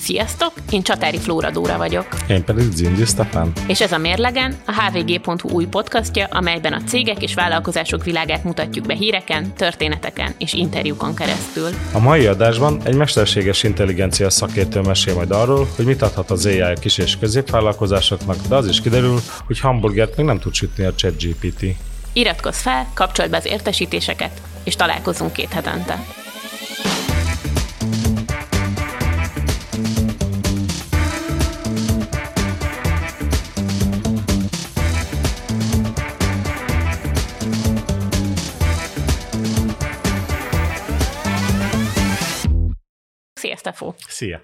Sziasztok, én Csatári Flóra Dóra vagyok. Én pedig Zindi Stefan. És ez a Mérlegen, a hvg.hu új podcastja, amelyben a cégek és vállalkozások világát mutatjuk be híreken, történeteken és interjúkon keresztül. A mai adásban egy mesterséges intelligencia szakértő mesél majd arról, hogy mit adhat az AI kis és középvállalkozásoknak, de az is kiderül, hogy hamburgert még nem tud sütni a ChatGPT. Iratkozz fel, kapcsold be az értesítéseket, és találkozunk két hetente. Szia, Stefó! Szia!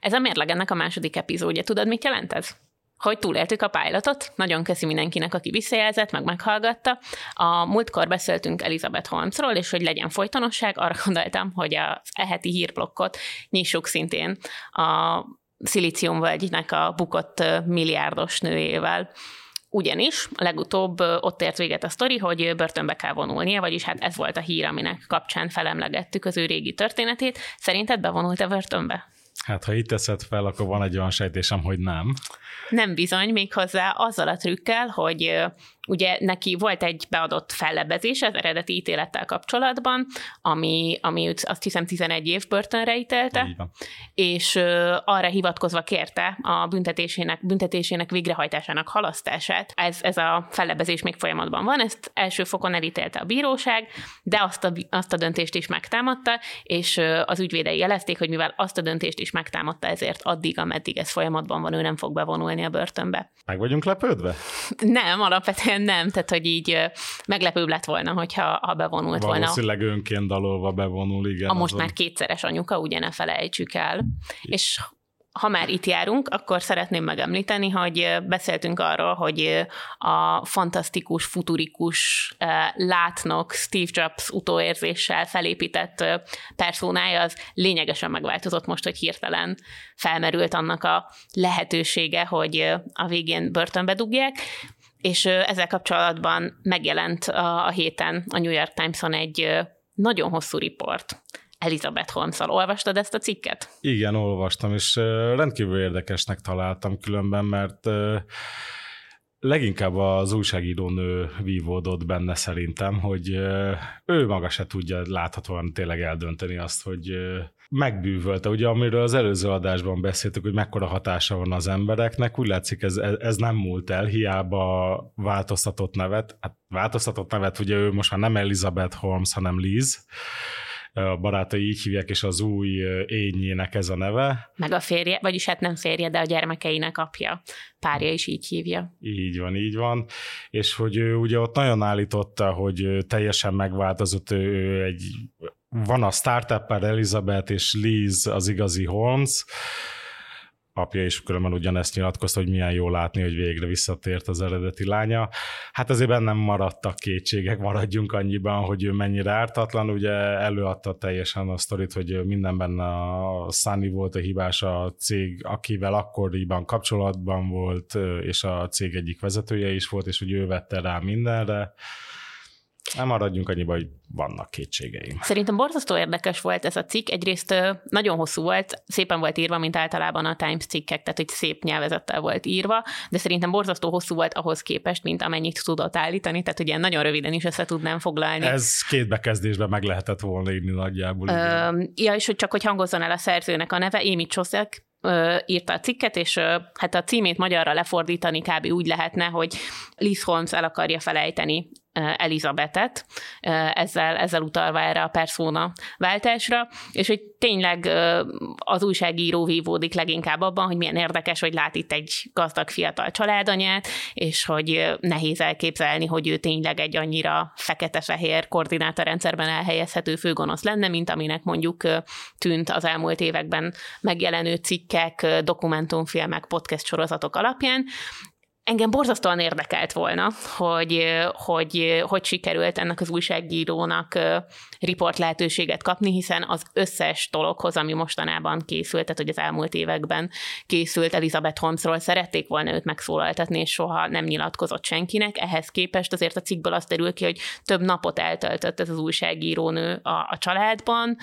Ez a mérlegennek a második epizódja. Tudod, mit jelent ez? hogy túléltük a pilotot. Nagyon köszi mindenkinek, aki visszajelzett, meg meghallgatta. A múltkor beszéltünk Elizabeth Holmesról, és hogy legyen folytonosság, arra gondoltam, hogy az eheti hírblokkot nyissuk szintén a szilíciumvölgynek a bukott milliárdos nőjével. Ugyanis legutóbb ott ért véget a sztori, hogy börtönbe kell vonulnia, vagyis hát ez volt a hír, aminek kapcsán felemlegettük az ő régi történetét. Szerinted bevonult-e börtönbe? Hát, ha itt teszed fel, akkor van egy olyan sejtésem, hogy nem. Nem bizony, méghozzá azzal a trükkel, hogy ugye neki volt egy beadott fellebezés az eredeti ítélettel kapcsolatban, ami, ami azt hiszem 11 év börtönre ítélte, és arra hivatkozva kérte a büntetésének, büntetésének végrehajtásának halasztását. Ez, ez a fellebezés még folyamatban van, ezt első fokon elítélte a bíróság, de azt a, azt a döntést is megtámadta, és az ügyvédei jelezték, hogy mivel azt a döntést is megtámadta, ezért addig, ameddig ez folyamatban van, ő nem fog bevonulni a börtönbe. Meg vagyunk lepődve? Nem, alapvetően nem, tehát hogy így meglepőbb lett volna, hogyha ha bevonult Valószínűleg volna. Valószínűleg önként dalolva bevonul, igen. A most azon. már kétszeres anyuka, ugye ne felejtsük el. És ha már itt járunk, akkor szeretném megemlíteni, hogy beszéltünk arról, hogy a fantasztikus, futurikus látnok Steve Jobs utóérzéssel felépített personája az lényegesen megváltozott most, hogy hirtelen felmerült annak a lehetősége, hogy a végén börtönbe dugják és ezzel kapcsolatban megjelent a, héten a New York Times-on egy nagyon hosszú riport. Elizabeth holmes Olvastad ezt a cikket? Igen, olvastam, és rendkívül érdekesnek találtam különben, mert leginkább az újságírónő vívódott benne szerintem, hogy ő maga se tudja láthatóan tényleg eldönteni azt, hogy megbűvölte. Ugye, amiről az előző adásban beszéltük, hogy mekkora hatása van az embereknek, úgy látszik ez, ez nem múlt el, hiába változtatott nevet. Hát változtatott nevet, ugye ő most már nem Elizabeth Holmes, hanem Liz a barátai így hívják, és az új ényének ez a neve. Meg a férje, vagyis hát nem férje, de a gyermekeinek apja. Párja is így hívja. Így van, így van. És hogy ő ugye ott nagyon állította, hogy teljesen megváltozott, ő egy van a startup Elizabeth és Liz az igazi Holmes, apja is különben ugyanezt nyilatkozta, hogy milyen jó látni, hogy végre visszatért az eredeti lánya. Hát azért bennem maradtak kétségek, maradjunk annyiban, hogy ő mennyire ártatlan. Ugye előadta teljesen a sztorit, hogy mindenben a Sunny volt a hibás, a cég, akivel akkoriban kapcsolatban volt, és a cég egyik vezetője is volt, és hogy ő vette rá mindenre. Nem maradjunk annyiba, hogy vannak kétségeim. Szerintem borzasztó érdekes volt ez a cikk. Egyrészt nagyon hosszú volt, szépen volt írva, mint általában a Times cikkek, tehát hogy szép nyelvezettel volt írva, de szerintem borzasztó hosszú volt ahhoz képest, mint amennyit tudott állítani, tehát ugye nagyon röviden is össze tudnám foglalni. Ez két bekezdésben meg lehetett volna írni nagyjából. Ö, ja, és hogy csak hogy hangozzon el a szerzőnek a neve, Émi Csoszek, írta a cikket, és hát a címét magyarra lefordítani kb. úgy lehetne, hogy Liz Holmes el akarja felejteni Elizabetet, ezzel, ezzel utalva erre a persona váltásra, és hogy tényleg az újságíró vívódik leginkább abban, hogy milyen érdekes, hogy lát itt egy gazdag fiatal családanyát, és hogy nehéz elképzelni, hogy ő tényleg egy annyira fekete-fehér koordinátorrendszerben elhelyezhető főgonosz lenne, mint aminek mondjuk tűnt az elmúlt években megjelenő cikkek, dokumentumfilmek, podcast sorozatok alapján, engem borzasztóan érdekelt volna, hogy, hogy hogy sikerült ennek az újságírónak riport lehetőséget kapni, hiszen az összes dologhoz, ami mostanában készült, tehát hogy az elmúlt években készült Elizabeth Holmesról, szerették volna őt megszólaltatni, és soha nem nyilatkozott senkinek. Ehhez képest azért a cikkből azt derül ki, hogy több napot eltöltött ez az újságírónő a, a családban,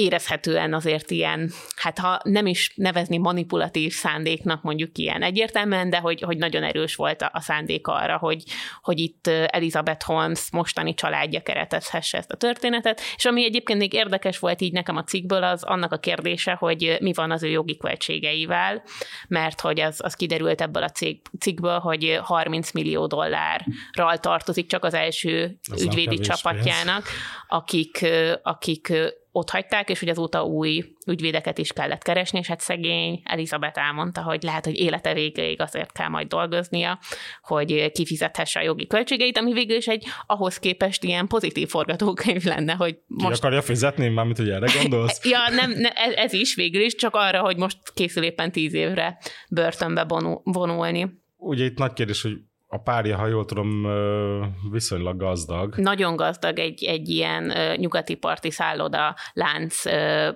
érezhetően azért ilyen, hát ha nem is nevezni manipulatív szándéknak mondjuk ilyen egyértelműen, de hogy, hogy nagyon erős volt a, a szándék arra, hogy, hogy itt Elizabeth Holmes mostani családja keretezhesse ezt a történetet, és ami egyébként még érdekes volt így nekem a cikkből, az annak a kérdése, hogy mi van az ő jogi költségeivel, mert hogy az, az kiderült ebből a cikkből, hogy 30 millió dollárral tartozik csak az első az ügyvédi csapatjának, akik, akik ott hagyták, és hogy azóta új ügyvédeket is kellett keresni, és hát szegény Elizabeth elmondta, hogy lehet, hogy élete végéig azért kell majd dolgoznia, hogy kifizethesse a jogi költségeit, ami végül is egy ahhoz képest ilyen pozitív forgatókönyv lenne, hogy most... Ki akarja fizetni, mármint, hogy erre gondolsz? ja, nem, ne, ez, ez is végül is, csak arra, hogy most készül éppen tíz évre börtönbe vonulni. Ugye itt nagy kérdés, hogy a párja, ha jól tudom, viszonylag gazdag. Nagyon gazdag, egy, egy ilyen nyugati parti szálloda lánc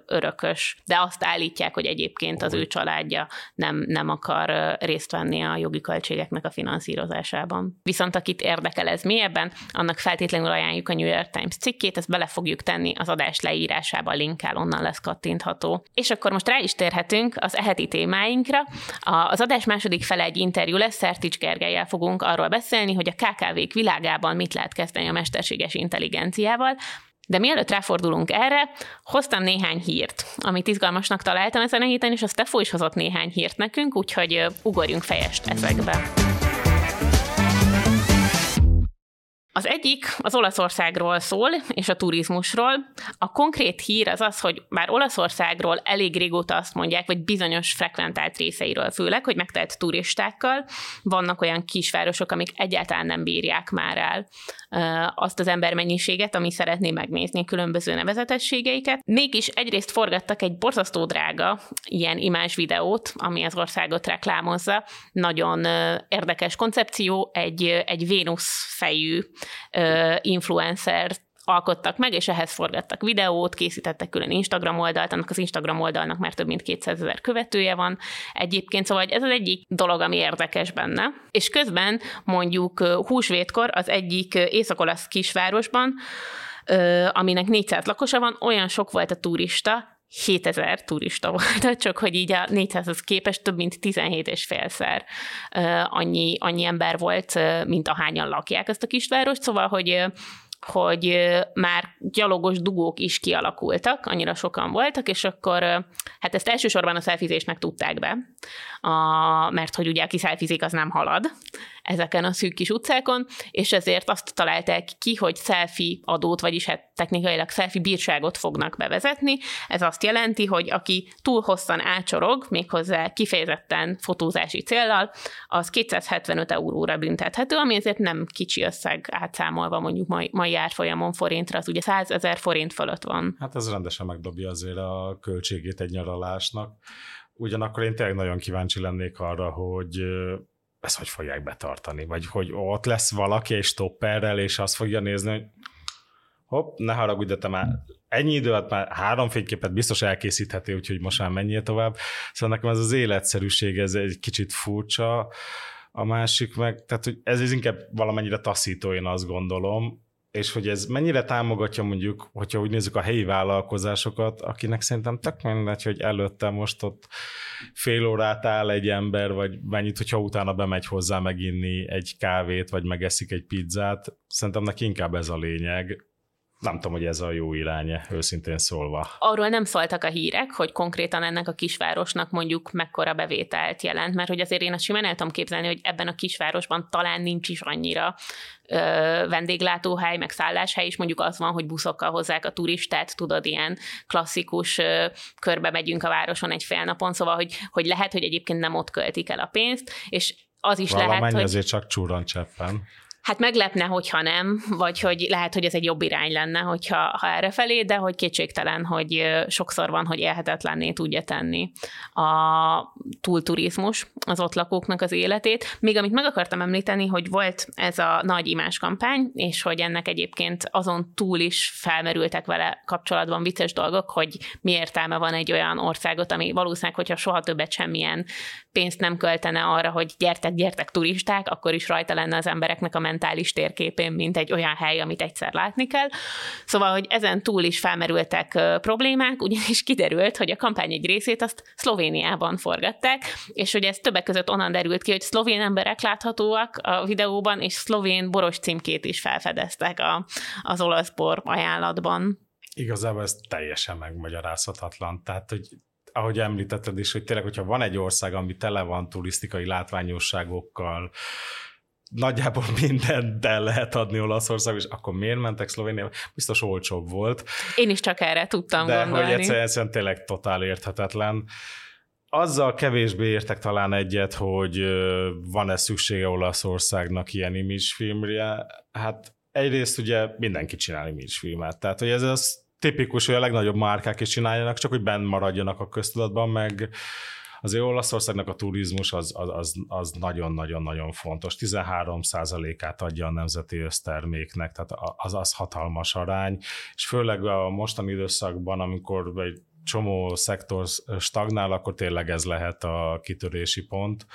örökös, de azt állítják, hogy egyébként az ő családja nem, nem akar részt venni a jogi költségeknek a finanszírozásában. Viszont akit érdekel ez mélyebben, annak feltétlenül ajánljuk a New York Times cikkét, ezt bele fogjuk tenni az adás leírásába, linkkel, onnan lesz kattintható. És akkor most rá is térhetünk az eheti témáinkra. Az adás második fele egy interjú lesz, Szertics Gergelyel fogunk arról beszélni, hogy a KKV-k világában mit lehet kezdeni a mesterséges intelligenciával, de mielőtt ráfordulunk erre, hoztam néhány hírt, amit izgalmasnak találtam ezen a héten, és a Stefo is hozott néhány hírt nekünk, úgyhogy ugorjunk fejest ezekbe. Az egyik az Olaszországról szól, és a turizmusról. A konkrét hír az az, hogy bár Olaszországról elég régóta azt mondják, vagy bizonyos frekventált részeiről főleg, hogy megtelt turistákkal, vannak olyan kisvárosok, amik egyáltalán nem bírják már el azt az embermennyiséget, ami szeretné megnézni különböző nevezetességeiket. Mégis egyrészt forgattak egy borzasztó drága ilyen imás videót, ami az országot reklámozza. Nagyon érdekes koncepció, egy, egy Vénusz fejű influencer alkottak meg, és ehhez forgattak videót, készítettek külön Instagram oldalt, annak az Instagram oldalnak már több mint 200 ezer követője van egyébként, szóval ez az egyik dolog, ami érdekes benne. És közben mondjuk húsvétkor az egyik észak kisvárosban, aminek 400 lakosa van, olyan sok volt a turista, 7000 turista volt, csak hogy így a 400-hoz képest több mint 17 és félszer annyi, annyi ember volt, mint ahányan lakják ezt a kisvárost, szóval, hogy hogy már gyalogos dugók is kialakultak, annyira sokan voltak, és akkor hát ezt elsősorban a szelfizésnek tudták be, a, mert hogy ugye aki szelfizik, az nem halad ezeken a szűk kis utcákon, és ezért azt találták ki, hogy selfie adót, vagyis hát technikailag selfie bírságot fognak bevezetni. Ez azt jelenti, hogy aki túl hosszan ácsorog, méghozzá kifejezetten fotózási céllal, az 275 euróra büntethető, ami ezért nem kicsi összeg átszámolva mondjuk mai, mai árfolyamon forintra, az ugye 100 ezer forint fölött van. Hát ez rendesen megdobja azért a költségét egy nyaralásnak. Ugyanakkor én tényleg nagyon kíváncsi lennék arra, hogy ezt hogy fogják betartani? Vagy hogy ott lesz valaki egy stopperrel, és azt fogja nézni, hogy hopp, ne haragudj, de te már ennyi idő alatt már három fényképet biztos elkészítheti, úgyhogy most már menjél tovább. Szóval nekem ez az életszerűség, ez egy kicsit furcsa. A másik meg, tehát hogy ez inkább valamennyire taszító, én azt gondolom, és hogy ez mennyire támogatja mondjuk, hogyha úgy nézzük a helyi vállalkozásokat, akinek szerintem tök mindegy, hogy előtte most ott fél órát áll egy ember, vagy mennyit, hogyha utána bemegy hozzá meginni egy kávét, vagy megeszik egy pizzát, szerintem neki inkább ez a lényeg, nem tudom, hogy ez a jó irány, őszintén szólva. Arról nem szóltak a hírek, hogy konkrétan ennek a kisvárosnak mondjuk mekkora bevételt jelent, mert hogy azért én azt simán el tudom képzelni, hogy ebben a kisvárosban talán nincs is annyira ö, vendéglátóhely, meg szálláshely, és mondjuk az van, hogy buszokkal hozzák a turistát, tudod, ilyen klasszikus ö, körbe megyünk a városon egy fél napon, szóval, hogy, hogy lehet, hogy egyébként nem ott költik el a pénzt, és az is Valamennyi lehet, hogy... azért csak csúran cseppen. Hát meglepne, hogyha nem, vagy hogy lehet, hogy ez egy jobb irány lenne, hogyha ha erre felé, de hogy kétségtelen, hogy sokszor van, hogy élhetetlenné tudja tenni a túlturizmus az ott lakóknak az életét. Még amit meg akartam említeni, hogy volt ez a nagy imás kampány, és hogy ennek egyébként azon túl is felmerültek vele kapcsolatban vicces dolgok, hogy mi értelme van egy olyan országot, ami valószínűleg, hogyha soha többet semmilyen pénzt nem költene arra, hogy gyertek, gyertek turisták, akkor is rajta lenne az embereknek a mentális térképén, mint egy olyan hely, amit egyszer látni kell. Szóval, hogy ezen túl is felmerültek problémák, ugyanis kiderült, hogy a kampány egy részét azt Szlovéniában forgatták, és hogy ez többek között onnan derült ki, hogy szlovén emberek láthatóak a videóban, és szlovén boros címkét is felfedeztek a, az olasz bor ajánlatban. Igazából ez teljesen megmagyarázhatatlan. Tehát, hogy ahogy említetted is, hogy tényleg, hogyha van egy ország, ami tele van turisztikai látványosságokkal, nagyjából mindent el lehet adni Olaszország, és akkor miért mentek Szlovéniába? Biztos olcsóbb volt. Én is csak erre tudtam De gondolni. hogy egyszerűen, egyszerűen tényleg totál érthetetlen. Azzal kevésbé értek talán egyet, hogy van-e szüksége Olaszországnak ilyen image filmre. Hát egyrészt ugye mindenki csinál image filmet, tehát hogy ez az tipikus, hogy a legnagyobb márkák is csináljanak, csak hogy benn maradjanak a köztudatban, meg azért Olaszországnak a turizmus az, az, az, az nagyon-nagyon-nagyon fontos. 13%-át adja a nemzeti összterméknek, tehát az az hatalmas arány, és főleg a mostani időszakban, amikor egy csomó szektor stagnál, akkor tényleg ez lehet a kitörési pont.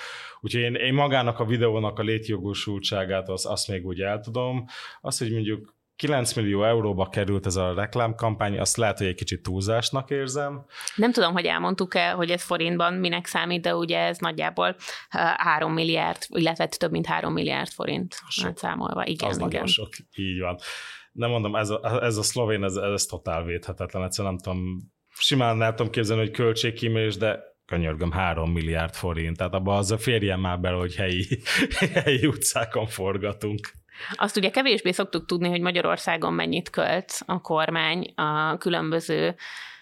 Úgyhogy én, én magának a videónak a létjogosultságát azt, azt még úgy el tudom. Azt, hogy mondjuk 9 millió euróba került ez a reklámkampány, azt lehet, hogy egy kicsit túlzásnak érzem. Nem tudom, hogy elmondtuk-e, hogy ez forintban minek számít, de ugye ez nagyjából 3 milliárd, illetve több mint 3 milliárd forint sok. számolva. Igen, az igen. nagyon sok, így van. Nem mondom, ez a, ez a szlovén, ez, ez totál védhetetlen, egyszerűen nem tudom, simán nem tudom képzelni, hogy költségkímés, de könyörgöm, három milliárd forint, tehát abban az a férjen már bele, hogy helyi, helyi utcákon forgatunk. Azt ugye kevésbé szoktuk tudni, hogy Magyarországon mennyit költ a kormány a különböző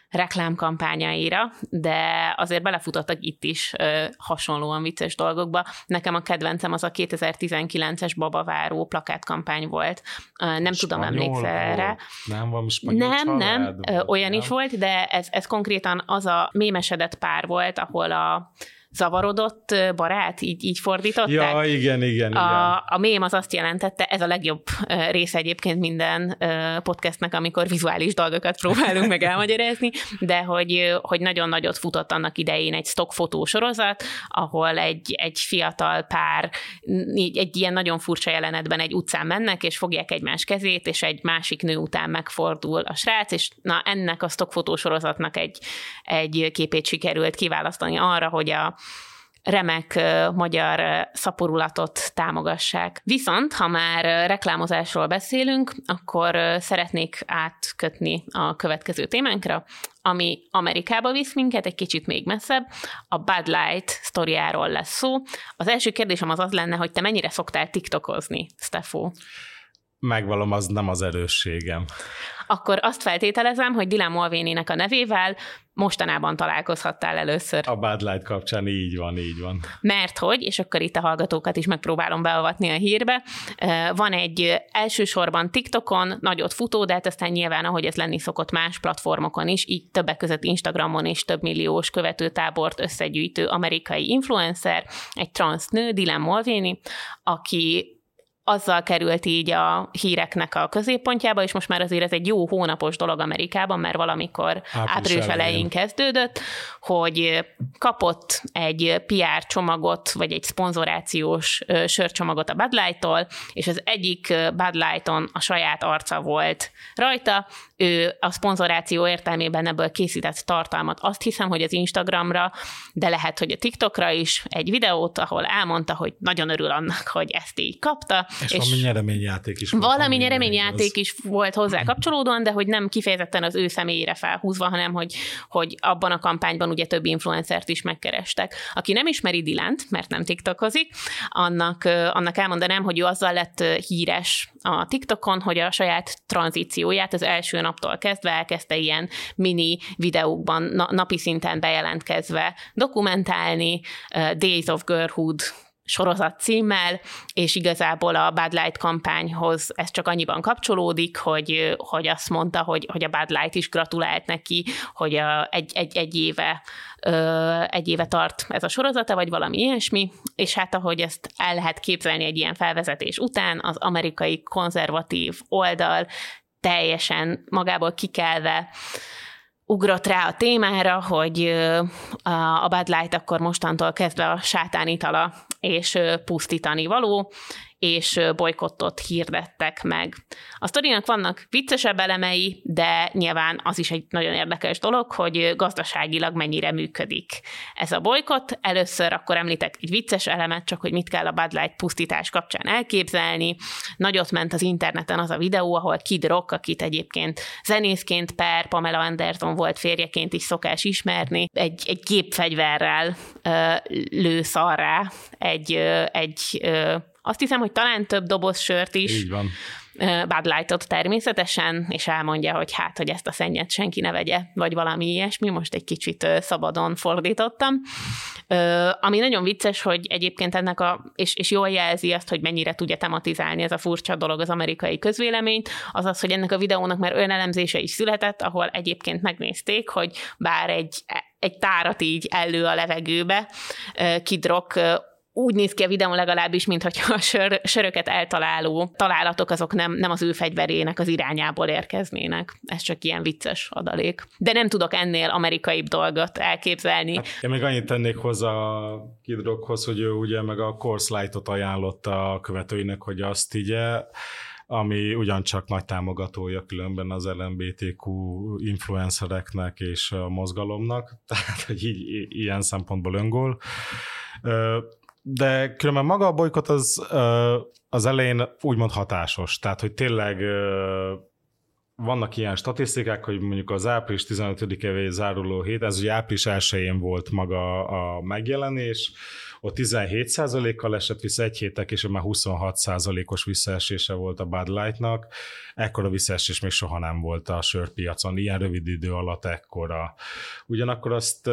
reklámkampányaira, de azért belefutottak itt is ö, hasonlóan vicces dolgokba. Nekem a kedvencem az a 2019-es babaváró plakátkampány volt. Ö, nem spanyol tudom, emlékszel erre. Nem, van spanyol Nem, család, nem, ö, olyan nem? is volt, de ez, ez konkrétan az a mémesedett pár volt, ahol a zavarodott barát, így, így fordították. Ja, igen, igen, a, igen. a mém az azt jelentette, ez a legjobb része egyébként minden podcastnek, amikor vizuális dolgokat próbálunk meg elmagyarázni, de hogy, hogy nagyon nagyot futott annak idején egy stock sorozat, ahol egy, egy fiatal pár így, egy ilyen nagyon furcsa jelenetben egy utcán mennek, és fogják egymás kezét, és egy másik nő után megfordul a srác, és na ennek a stock sorozatnak egy, egy képét sikerült kiválasztani arra, hogy a remek magyar szaporulatot támogassák. Viszont, ha már reklámozásról beszélünk, akkor szeretnék átkötni a következő témánkra, ami Amerikába visz minket, egy kicsit még messzebb. A Bud Light sztoriáról lesz szó. Az első kérdésem az az lenne, hogy te mennyire szoktál tiktokozni, Stefo? Megvalom, az nem az erősségem. Akkor azt feltételezem, hogy Dylan Mulvaney-nek a nevével mostanában találkozhattál először. A Bud Light kapcsán így van, így van. Mert hogy, és akkor itt a hallgatókat is megpróbálom beavatni a hírbe, van egy elsősorban TikTokon nagyot futó, de hát aztán nyilván, ahogy ez lenni szokott más platformokon is, így többek között Instagramon is több milliós követőtábort összegyűjtő amerikai influencer, egy transz nő, Dylan Mulvaney, aki azzal került így a híreknek a középpontjába, és most már azért ez egy jó hónapos dolog Amerikában, mert valamikor április elején. kezdődött, hogy kapott egy PR csomagot, vagy egy szponzorációs sörcsomagot a Bud Light-tól, és az egyik Bud Light-on a saját arca volt rajta, ő a szponzoráció értelmében ebből készített tartalmat. Azt hiszem, hogy az Instagramra, de lehet, hogy a TikTokra is egy videót, ahol elmondta, hogy nagyon örül annak, hogy ezt így kapta. És, és valami nyereményjáték is volt. Valami nyereményjáték is volt hozzá kapcsolódóan, de hogy nem kifejezetten az ő személyére felhúzva, hanem hogy, hogy abban a kampányban ugye több influencert is megkerestek. Aki nem ismeri Dilant, mert nem TikTokozik, annak, annak elmondanám, hogy ő azzal lett híres a TikTokon, hogy a saját tranzícióját az első naptól kezdve elkezdte ilyen mini videókban na- napi szinten bejelentkezve dokumentálni, Days of Girlhood sorozat címmel, és igazából a Bud Light kampányhoz ez csak annyiban kapcsolódik, hogy, hogy azt mondta, hogy, hogy a Bud Light is gratulált neki, hogy a, egy, egy, egy éve egy éve tart ez a sorozata, vagy valami ilyesmi, és hát ahogy ezt el lehet képzelni egy ilyen felvezetés után, az amerikai konzervatív oldal teljesen magából kikelve ugrott rá a témára, hogy a Bud Light akkor mostantól kezdve a sátán itala és pusztítani való, és bolykottot hirdettek meg. A sztorinak vannak viccesebb elemei, de nyilván az is egy nagyon érdekes dolog, hogy gazdaságilag mennyire működik ez a bolykott. Először akkor említek egy vicces elemet, csak hogy mit kell a Bud Light pusztítás kapcsán elképzelni. Nagyot ment az interneten az a videó, ahol Kid Rock, akit egyébként zenészként per Pamela Anderson volt férjeként is szokás ismerni, egy, egy gépfegyverrel ö, lő szarrá egy, ö, egy ö, azt hiszem, hogy talán több doboz sört is. Így van. Bud Lightot természetesen, és elmondja, hogy hát, hogy ezt a szennyet senki ne vegye, vagy valami ilyesmi, most egy kicsit szabadon fordítottam. Ami nagyon vicces, hogy egyébként ennek a, és, és jól jelzi azt, hogy mennyire tudja tematizálni ez a furcsa dolog az amerikai közvéleményt, az az, hogy ennek a videónak már olyan elemzése is született, ahol egyébként megnézték, hogy bár egy egy tárat így elő a levegőbe, kidrok úgy néz ki a videón legalábbis, mintha a sör, söröket eltaláló találatok azok nem, nem az ő fegyverének az irányából érkeznének. Ez csak ilyen vicces adalék. De nem tudok ennél amerikai dolgot elképzelni. Hát én még annyit tennék hozzá a Kidrockhoz, hogy ő ugye meg a Course Light-ot ajánlotta a követőinek, hogy azt igye, ami ugyancsak nagy támogatója különben az LMBTQ influencereknek és a mozgalomnak, tehát hogy így, ilyen szempontból öngól de különben maga a bolykot az, az elején úgymond hatásos, tehát hogy tényleg vannak ilyen statisztikák, hogy mondjuk az április 15-e záruló hét, ez ugye április 1 volt maga a megjelenés, ott 17%-kal esett vissza egy héttel, és már 26%-os visszaesése volt a Bud Light-nak. Ekkora visszaesés még soha nem volt a sörpiacon, ilyen rövid idő alatt ekkora. Ugyanakkor azt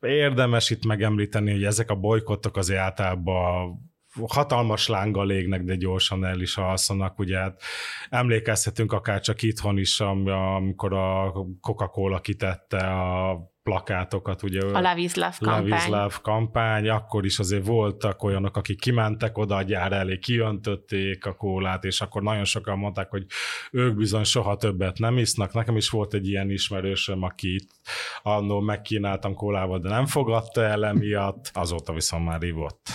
érdemes itt megemlíteni, hogy ezek a bolykottok azért általában hatalmas lánggal légnek, de gyorsan el is alszanak, ugye hát emlékezhetünk akár csak itthon is, amikor a Coca-Cola kitette a plakátokat, ugye a Love is Love kampány. Love is Love kampány, akkor is azért voltak olyanok, akik kimentek oda a gyár elé, kiöntötték a kólát, és akkor nagyon sokan mondták, hogy ők bizony soha többet nem isznak. Nekem is volt egy ilyen ismerősöm, akit annól megkínáltam kólával, de nem fogadta el emiatt, azóta viszont már ivott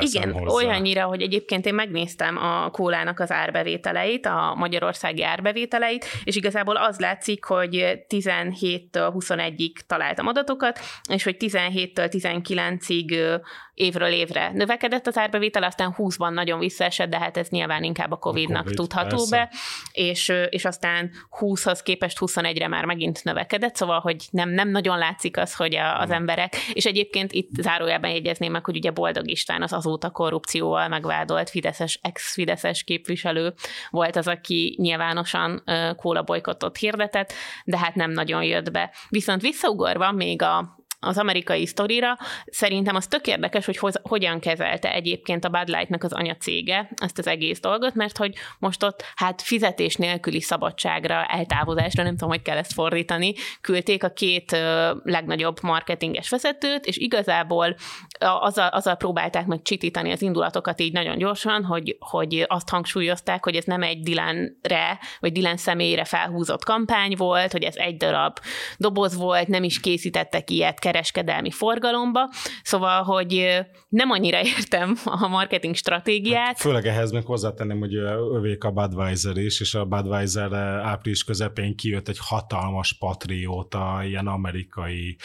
igen, hozzá. olyannyira, hogy egyébként én megnéztem a kólának az árbevételeit, a magyarországi árbevételeit, és igazából az látszik, hogy 17-től 21-ig találtam adatokat, és hogy 17-től 19-ig évről évre növekedett az árbevétel, aztán 20-ban nagyon visszaesett, de hát ez nyilván inkább a COVID-nak COVID, tudható persze. be, és, és aztán 20-hoz képest 21-re már megint növekedett, szóval, hogy nem, nem nagyon látszik az, hogy a, az emberek, és egyébként itt zárójában jegyezném meg, hogy ugye Boldog István az azóta korrupcióval megvádolt Fideszes, ex-Fideszes képviselő volt az, aki nyilvánosan uh, kólabolykottot hirdetett, de hát nem nagyon jött be. Viszont visszaugorva még a az amerikai sztorira. Szerintem az tök érdekes, hogy hoz, hogyan kezelte egyébként a Bud Light-nak az anyacége ezt az egész dolgot, mert hogy most ott hát fizetés nélküli szabadságra, eltávozásra, nem tudom, hogy kell ezt fordítani, küldték a két ö, legnagyobb marketinges vezetőt, és igazából azzal, azzal próbálták meg csitítani az indulatokat így nagyon gyorsan, hogy, hogy azt hangsúlyozták, hogy ez nem egy Dylanre, vagy Dylan személyre felhúzott kampány volt, hogy ez egy darab doboz volt, nem is készítettek ilyet kereskedelmi forgalomba, szóval, hogy nem annyira értem a marketing stratégiát. Hát, főleg ehhez meg hozzátenném, hogy övék a Budweiser is, és a Budweiser április közepén kijött egy hatalmas patrióta, ilyen amerikai,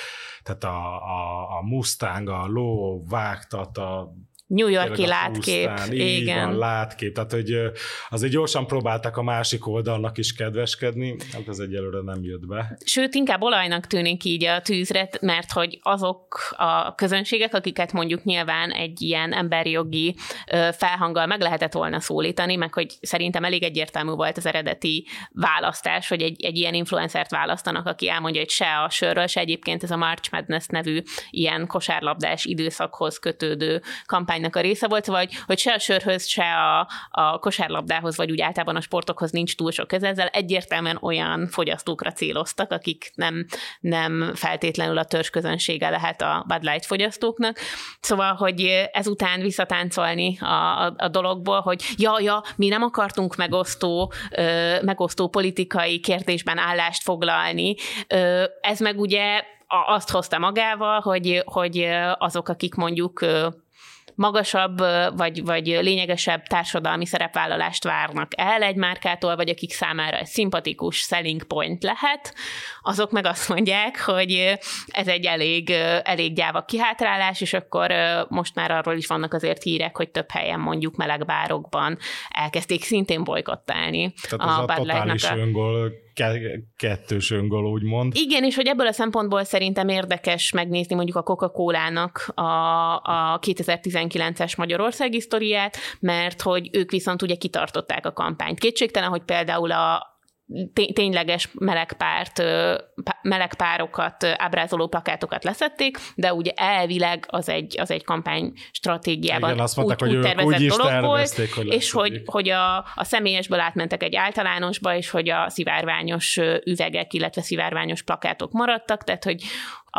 tehát a, a, a Mustang, a ló, vágtat, a New Yorki látkép. Pusztán, igen. Van, látkép. Tehát, hogy azért gyorsan próbáltak a másik oldalnak is kedveskedni, hát ez egyelőre nem jött be. Sőt, inkább olajnak tűnik így a tűzre, mert hogy azok a közönségek, akiket mondjuk nyilván egy ilyen emberi jogi felhanggal meg lehetett volna szólítani, meg hogy szerintem elég egyértelmű volt az eredeti választás, hogy egy, egy ilyen influencert választanak, aki elmondja, hogy se a sörről, se egyébként ez a March Madness nevű ilyen kosárlabdás időszakhoz kötődő kampány kampánynak a része volt, vagy hogy se a sörhöz, se a, a kosárlabdához, vagy úgy általában a sportokhoz nincs túl sok köze, ezzel egyértelműen olyan fogyasztókra céloztak, akik nem, nem feltétlenül a törzs közönsége lehet a Bud Light fogyasztóknak. Szóval, hogy ezután visszatáncolni a, a, a dologból, hogy ja, ja, mi nem akartunk megosztó, ö, megosztó politikai kérdésben állást foglalni, ö, ez meg ugye azt hozta magával, hogy, hogy azok, akik mondjuk magasabb vagy, vagy lényegesebb társadalmi szerepvállalást várnak el egy márkától, vagy akik számára egy szimpatikus selling point lehet, azok meg azt mondják, hogy ez egy elég, elég gyáva kihátrálás, és akkor most már arról is vannak azért hírek, hogy több helyen mondjuk melegbárokban elkezdték szintén bolykottálni. Tehát a, a totális a... öngól kettős öngól, úgymond. Igen, és hogy ebből a szempontból szerintem érdekes megnézni mondjuk a Coca-Cola-nak a, a 2019-es Magyarországi sztoriát, mert hogy ők viszont ugye kitartották a kampányt. Kétségtelen, hogy például a, tényleges melegpárt, melegpárokat ábrázoló plakátokat leszették, de ugye elvileg az egy, az egy kampány stratégiában Igen, azt mondták, úgy, hogy úgy tervezett úgy dolog volt, hogy és hogy, hogy a, a személyesből átmentek egy általánosba, és hogy a szivárványos üvegek, illetve szivárványos plakátok maradtak, tehát hogy,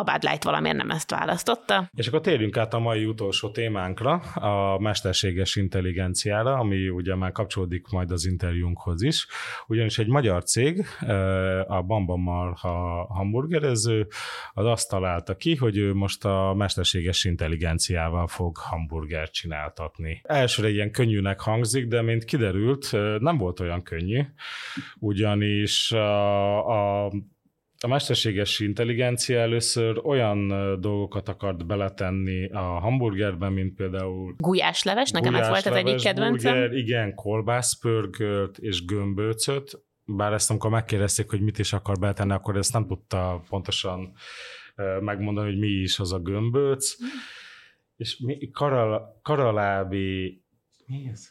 a Bud Light valamiért nem ezt választotta. És akkor térjünk át a mai utolsó témánkra, a mesterséges intelligenciára, ami ugye már kapcsolódik majd az interjúnkhoz is. Ugyanis egy magyar cég, a Bamba Marha hamburgerező, az azt találta ki, hogy ő most a mesterséges intelligenciával fog hamburgert csináltatni. Elsőre ilyen könnyűnek hangzik, de mint kiderült, nem volt olyan könnyű, ugyanis a, a a mesterséges intelligencia először olyan dolgokat akart beletenni a hamburgerben, mint például gulyásleves, nekem ez volt az egyik kedvencem. Burger, igen, kolbászpörgölt és gömböcöt, bár ezt amikor megkérdezték, hogy mit is akar beletenni, akkor ezt nem tudta pontosan megmondani, hogy mi is az a gömböc. Mm. És mi, karal, karalábi, mi ez?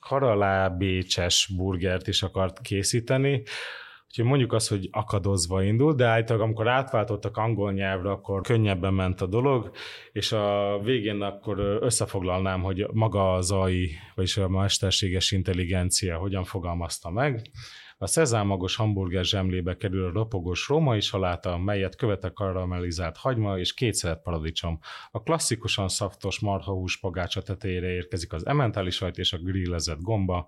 Karalábécses burgert is akart készíteni, Úgyhogy mondjuk azt, hogy akadozva indult, de általában amikor átváltottak angol nyelvre, akkor könnyebben ment a dolog, és a végén akkor összefoglalnám, hogy maga az AI, vagyis a mesterséges intelligencia hogyan fogalmazta meg. A szezámagos hamburger zsemlébe kerül a ropogós római saláta, melyet követek karamellizált hagyma és két paradicsom. A klasszikusan szaftos marhahús pagácsa tetejére érkezik az ementális sajt és a grillezett gomba,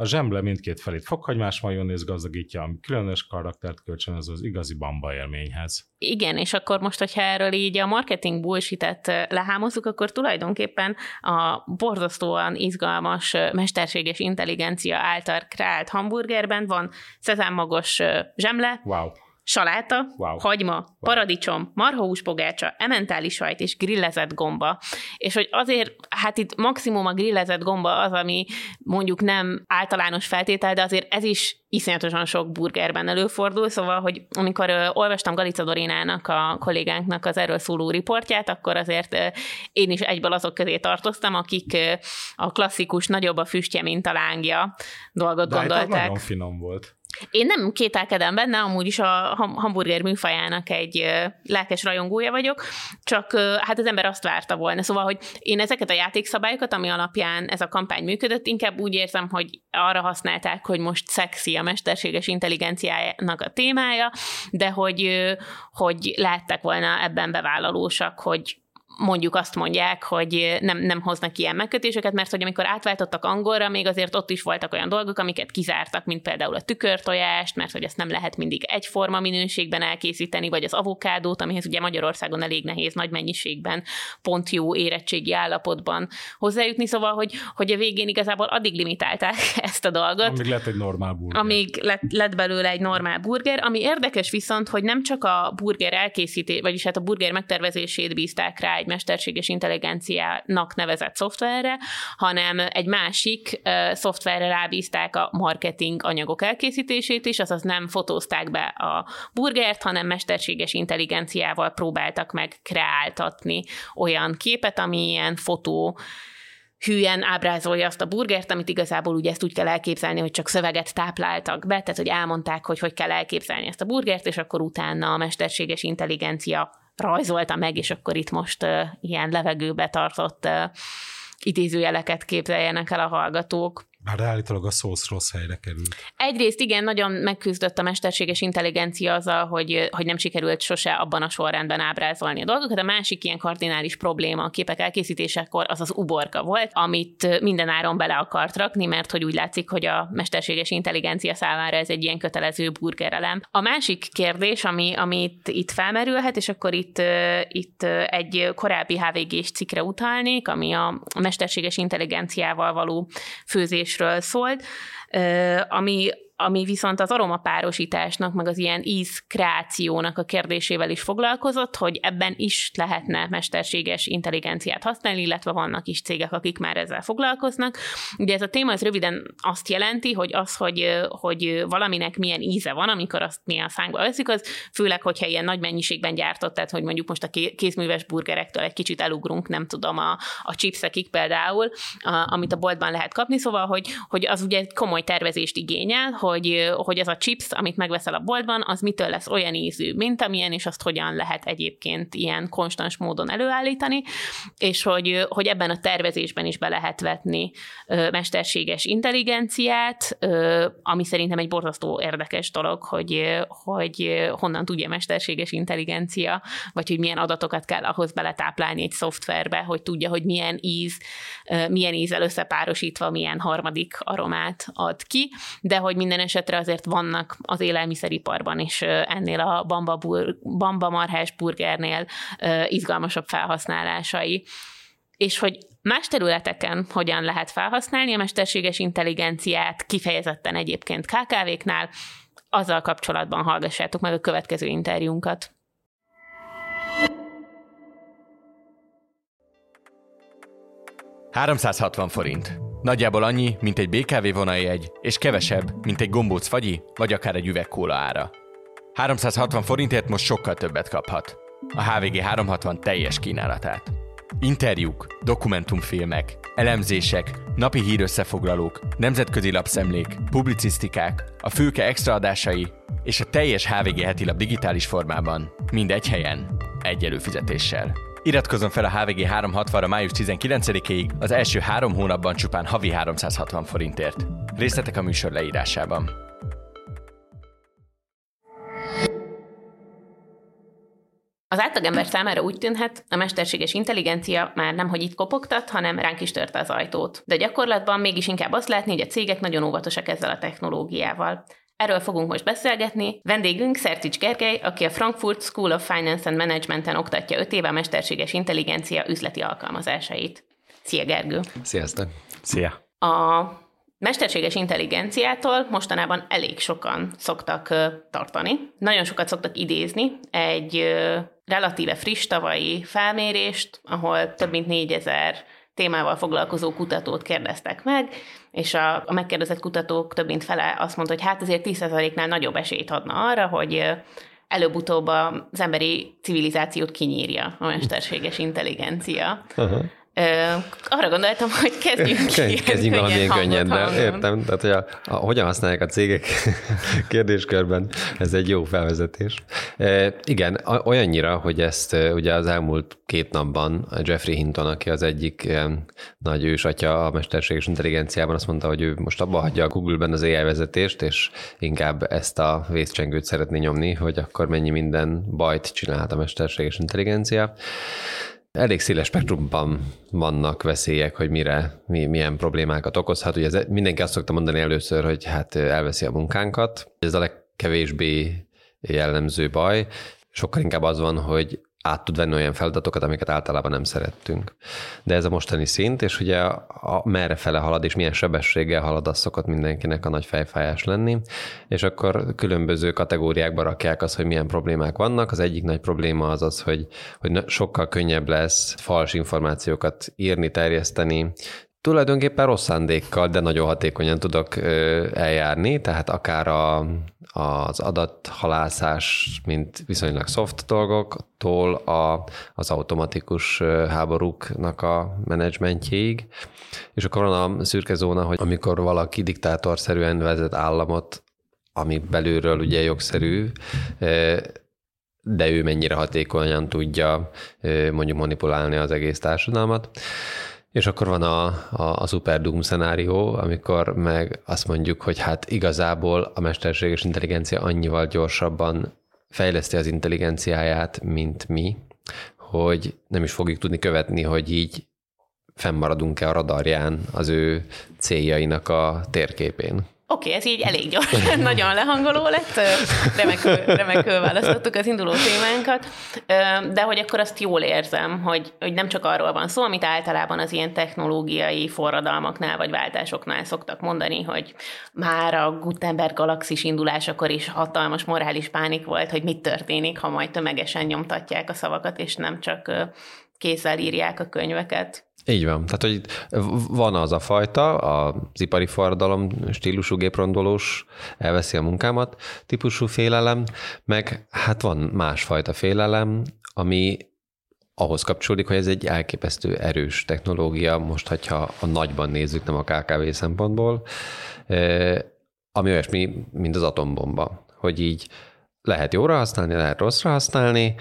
a zsemle mindkét felét fokhagymás majonéz gazdagítja, ami különös karaktert kölcsönöz az igazi bamba élményhez. Igen, és akkor most, hogyha erről így a marketing bullshit lehámozzuk, akkor tulajdonképpen a borzasztóan izgalmas mesterséges intelligencia által kreált hamburgerben van szezámmagos zsemle, wow saláta, wow. hagyma, wow. paradicsom, marhahús pogácsa, ementális sajt és grillezett gomba. És hogy azért, hát itt maximum a grillezett gomba az, ami mondjuk nem általános feltétel, de azért ez is iszonyatosan sok burgerben előfordul, szóval, hogy amikor olvastam Galica Dorinának, a kollégánknak az erről szóló riportját, akkor azért én is egyből azok közé tartoztam, akik a klasszikus nagyobb a füstje, mint a lángja dolgot De gondolták. Hát nagyon finom volt. Én nem kételkedem benne, amúgy is a hamburger műfajának egy lelkes rajongója vagyok, csak hát az ember azt várta volna. Szóval, hogy én ezeket a játékszabályokat, ami alapján ez a kampány működött, inkább úgy érzem, hogy arra használták, hogy most szexi a mesterséges intelligenciának a témája, de hogy, hogy láttak volna ebben bevállalósak, hogy mondjuk azt mondják, hogy nem, nem hoznak ilyen megkötéseket, mert hogy amikor átváltottak angolra, még azért ott is voltak olyan dolgok, amiket kizártak, mint például a tükörtojást, mert hogy ezt nem lehet mindig egyforma minőségben elkészíteni, vagy az avokádót, amihez ugye Magyarországon elég nehéz nagy mennyiségben, pont jó érettségi állapotban hozzájutni, szóval, hogy, hogy a végén igazából addig limitálták ezt a dolgot. Amíg lett egy normál burger. Amíg lett, lett belőle egy normál burger, ami érdekes viszont, hogy nem csak a burger elkészíté, vagyis hát a burger megtervezését bízták rá egy mesterséges intelligenciának nevezett szoftverre, hanem egy másik szoftverre rábízták a marketing anyagok elkészítését is, azaz nem fotózták be a burgert, hanem mesterséges intelligenciával próbáltak meg kreáltatni olyan képet, ami ilyen fotó hülyen ábrázolja azt a burgert, amit igazából ugye ezt úgy kell elképzelni, hogy csak szöveget tápláltak be, tehát hogy elmondták, hogy hogy kell elképzelni ezt a burgert, és akkor utána a mesterséges intelligencia rajzolta meg, és akkor itt most ilyen levegőbe tartott idézőjeleket képzeljenek el a hallgatók. Bár állítólag a szósz rossz helyre került. Egyrészt igen, nagyon megküzdött a mesterséges intelligencia azzal, hogy, hogy nem sikerült sose abban a sorrendben ábrázolni a dolgokat. A másik ilyen kardinális probléma a képek elkészítésekor az az uborka volt, amit minden áron bele akart rakni, mert hogy úgy látszik, hogy a mesterséges intelligencia számára ez egy ilyen kötelező burgerelem. A másik kérdés, ami, amit itt felmerülhet, és akkor itt, itt egy korábbi HVG-s cikkre utalnék, ami a mesterséges intelligenciával való főzésről szólt, ami ami viszont az aromapárosításnak, meg az ilyen ízkreációnak a kérdésével is foglalkozott, hogy ebben is lehetne mesterséges intelligenciát használni, illetve vannak is cégek, akik már ezzel foglalkoznak. Ugye ez a téma az röviden azt jelenti, hogy az, hogy, hogy valaminek milyen íze van, amikor azt milyen szánkba veszik, az főleg, hogyha ilyen nagy mennyiségben gyártott, tehát hogy mondjuk most a kézműves burgerektől egy kicsit elugrunk, nem tudom, a, a chipsekig például, a, amit a boltban lehet kapni, szóval, hogy, hogy az ugye komoly tervezést igényel, hogy hogy, hogy ez a chips, amit megveszel a boltban, az mitől lesz olyan ízű, mint amilyen, és azt hogyan lehet egyébként ilyen konstans módon előállítani, és hogy, hogy ebben a tervezésben is be lehet vetni mesterséges intelligenciát, ami szerintem egy borzasztó érdekes dolog, hogy, hogy honnan tudja mesterséges intelligencia, vagy hogy milyen adatokat kell ahhoz beletáplálni egy szoftverbe, hogy tudja, hogy milyen íz, milyen ízzel összepárosítva milyen harmadik aromát ad ki, de hogy minden minden esetre azért vannak az élelmiszeriparban is ennél a bamba, bur, bamba marhás burgernél izgalmasabb felhasználásai. És hogy más területeken hogyan lehet felhasználni a mesterséges intelligenciát, kifejezetten egyébként KKV-knál, azzal kapcsolatban hallgassátok meg a következő interjúnkat. ...360 forint. Nagyjából annyi, mint egy BKV vonai egy, és kevesebb, mint egy gombóc fagyi, vagy akár egy üveg kóla ára. 360 forintért most sokkal többet kaphat. A HVG 360 teljes kínálatát. Interjúk, dokumentumfilmek, elemzések, napi hírösszefoglalók, nemzetközi lapszemlék, publicisztikák, a fülke extra adásai és a teljes HVG heti lap digitális formában, mind egy helyen, egy előfizetéssel. Iratkozzon fel a HVG 360-ra május 19-ig, az első három hónapban csupán havi 360 forintért. Részletek a műsor leírásában. Az átlagember számára úgy tűnhet, a mesterséges intelligencia már nem, hogy itt kopogtat, hanem ránk is törte az ajtót. De gyakorlatban mégis inkább azt látni, hogy a cégek nagyon óvatosak ezzel a technológiával. Erről fogunk most beszélgetni. Vendégünk Szertics Gergely, aki a Frankfurt School of Finance and Management-en oktatja 5 éve a mesterséges intelligencia üzleti alkalmazásait. Szia Gergő! Sziasztok! Szia! A mesterséges intelligenciától mostanában elég sokan szoktak tartani. Nagyon sokat szoktak idézni egy relatíve friss tavalyi felmérést, ahol több mint 4000 témával foglalkozó kutatót kérdeztek meg, és a, a megkérdezett kutatók több mint fele azt mondta, hogy hát azért 10%-nál nagyobb esélyt adna arra, hogy előbb-utóbb az emberi civilizációt kinyírja a mesterséges intelligencia. Uh-huh. Ö, arra gondoltam, hogy kezdjünk ki. Kezdjünk valamilyen könnyen, de értem. Tehát, hogy a, a, hogyan használják a cégek kérdéskörben, ez egy jó felvezetés. E, igen, olyannyira, hogy ezt ugye az elmúlt két napban Jeffrey Hinton, aki az egyik nagy ősatya a mesterséges intelligenciában, azt mondta, hogy ő most abba hagyja a Google-ben az AI vezetést, és inkább ezt a vészcsengőt szeretné nyomni, hogy akkor mennyi minden bajt csinálhat a mesterséges intelligencia. Elég széles spektrumban vannak veszélyek, hogy mire, mi, milyen problémákat okozhat. Ugye ez, mindenki azt szokta mondani először, hogy hát elveszi a munkánkat. Ez a legkevésbé jellemző baj. Sokkal inkább az van, hogy át tud venni olyan feladatokat, amiket általában nem szerettünk. De ez a mostani szint, és ugye a, a, merre fele halad, és milyen sebességgel halad, az szokott mindenkinek a nagy fejfájás lenni, és akkor különböző kategóriákba rakják azt, hogy milyen problémák vannak. Az egyik nagy probléma az az, hogy, hogy sokkal könnyebb lesz fals információkat írni, terjeszteni, tulajdonképpen rossz szándékkal, de nagyon hatékonyan tudok eljárni, tehát akár a, az adathalászás, mint viszonylag soft dolgoktól a, az automatikus háborúknak a menedzsmentjéig. És akkor van a szürke zóna, hogy amikor valaki diktátorszerűen vezet államot, ami belülről ugye jogszerű, de ő mennyire hatékonyan tudja mondjuk manipulálni az egész társadalmat. És akkor van a, a, a Super Doom szenárió, amikor meg azt mondjuk, hogy hát igazából a mesterséges intelligencia annyival gyorsabban fejleszti az intelligenciáját, mint mi, hogy nem is fogjuk tudni követni, hogy így fennmaradunk-e a radarján az ő céljainak a térképén. Oké, okay, ez így elég gyors, nagyon lehangoló lett, remekül, remekül választottuk az induló témánkat, de hogy akkor azt jól érzem, hogy, hogy nem csak arról van szó, amit általában az ilyen technológiai forradalmaknál vagy váltásoknál szoktak mondani, hogy már a Gutenberg galaxis indulásakor is hatalmas morális pánik volt, hogy mit történik, ha majd tömegesen nyomtatják a szavakat, és nem csak kézzel írják a könyveket. Így van. Tehát, hogy van az a fajta, az ipari forradalom stílusú géprondolós, elveszi a munkámat típusú félelem, meg hát van másfajta félelem, ami ahhoz kapcsolódik, hogy ez egy elképesztő erős technológia, most, hogyha a nagyban nézzük, nem a KKV szempontból, ami olyasmi, mint az atombomba, hogy így lehet jóra használni, lehet rosszra használni,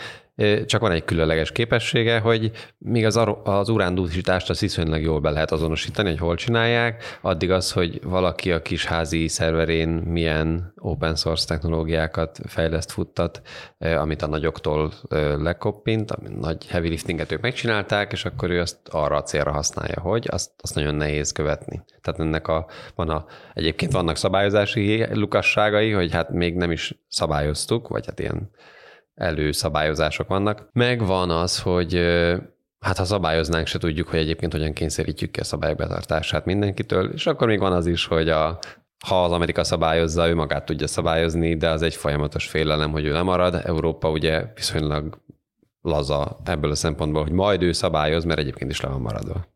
csak van egy különleges képessége, hogy míg az, az urándúsítást az viszonylag jól be lehet azonosítani, hogy hol csinálják, addig az, hogy valaki a kis házi szerverén milyen open source technológiákat fejleszt, futtat, amit a nagyoktól lekoppint, ami nagy heavy liftinget ők megcsinálták, és akkor ő azt arra a célra használja, hogy azt, azt nagyon nehéz követni. Tehát ennek a, van a, egyébként vannak szabályozási lukasságai, hogy hát még nem is szabályoztuk, vagy hát ilyen előszabályozások vannak. Meg van az, hogy hát ha szabályoznánk, se tudjuk, hogy egyébként hogyan kényszerítjük ki a szabályok betartását mindenkitől, és akkor még van az is, hogy a, ha az Amerika szabályozza, ő magát tudja szabályozni, de az egy folyamatos félelem, hogy ő nem marad. Európa ugye viszonylag laza ebből a szempontból, hogy majd ő szabályoz, mert egyébként is le van maradva.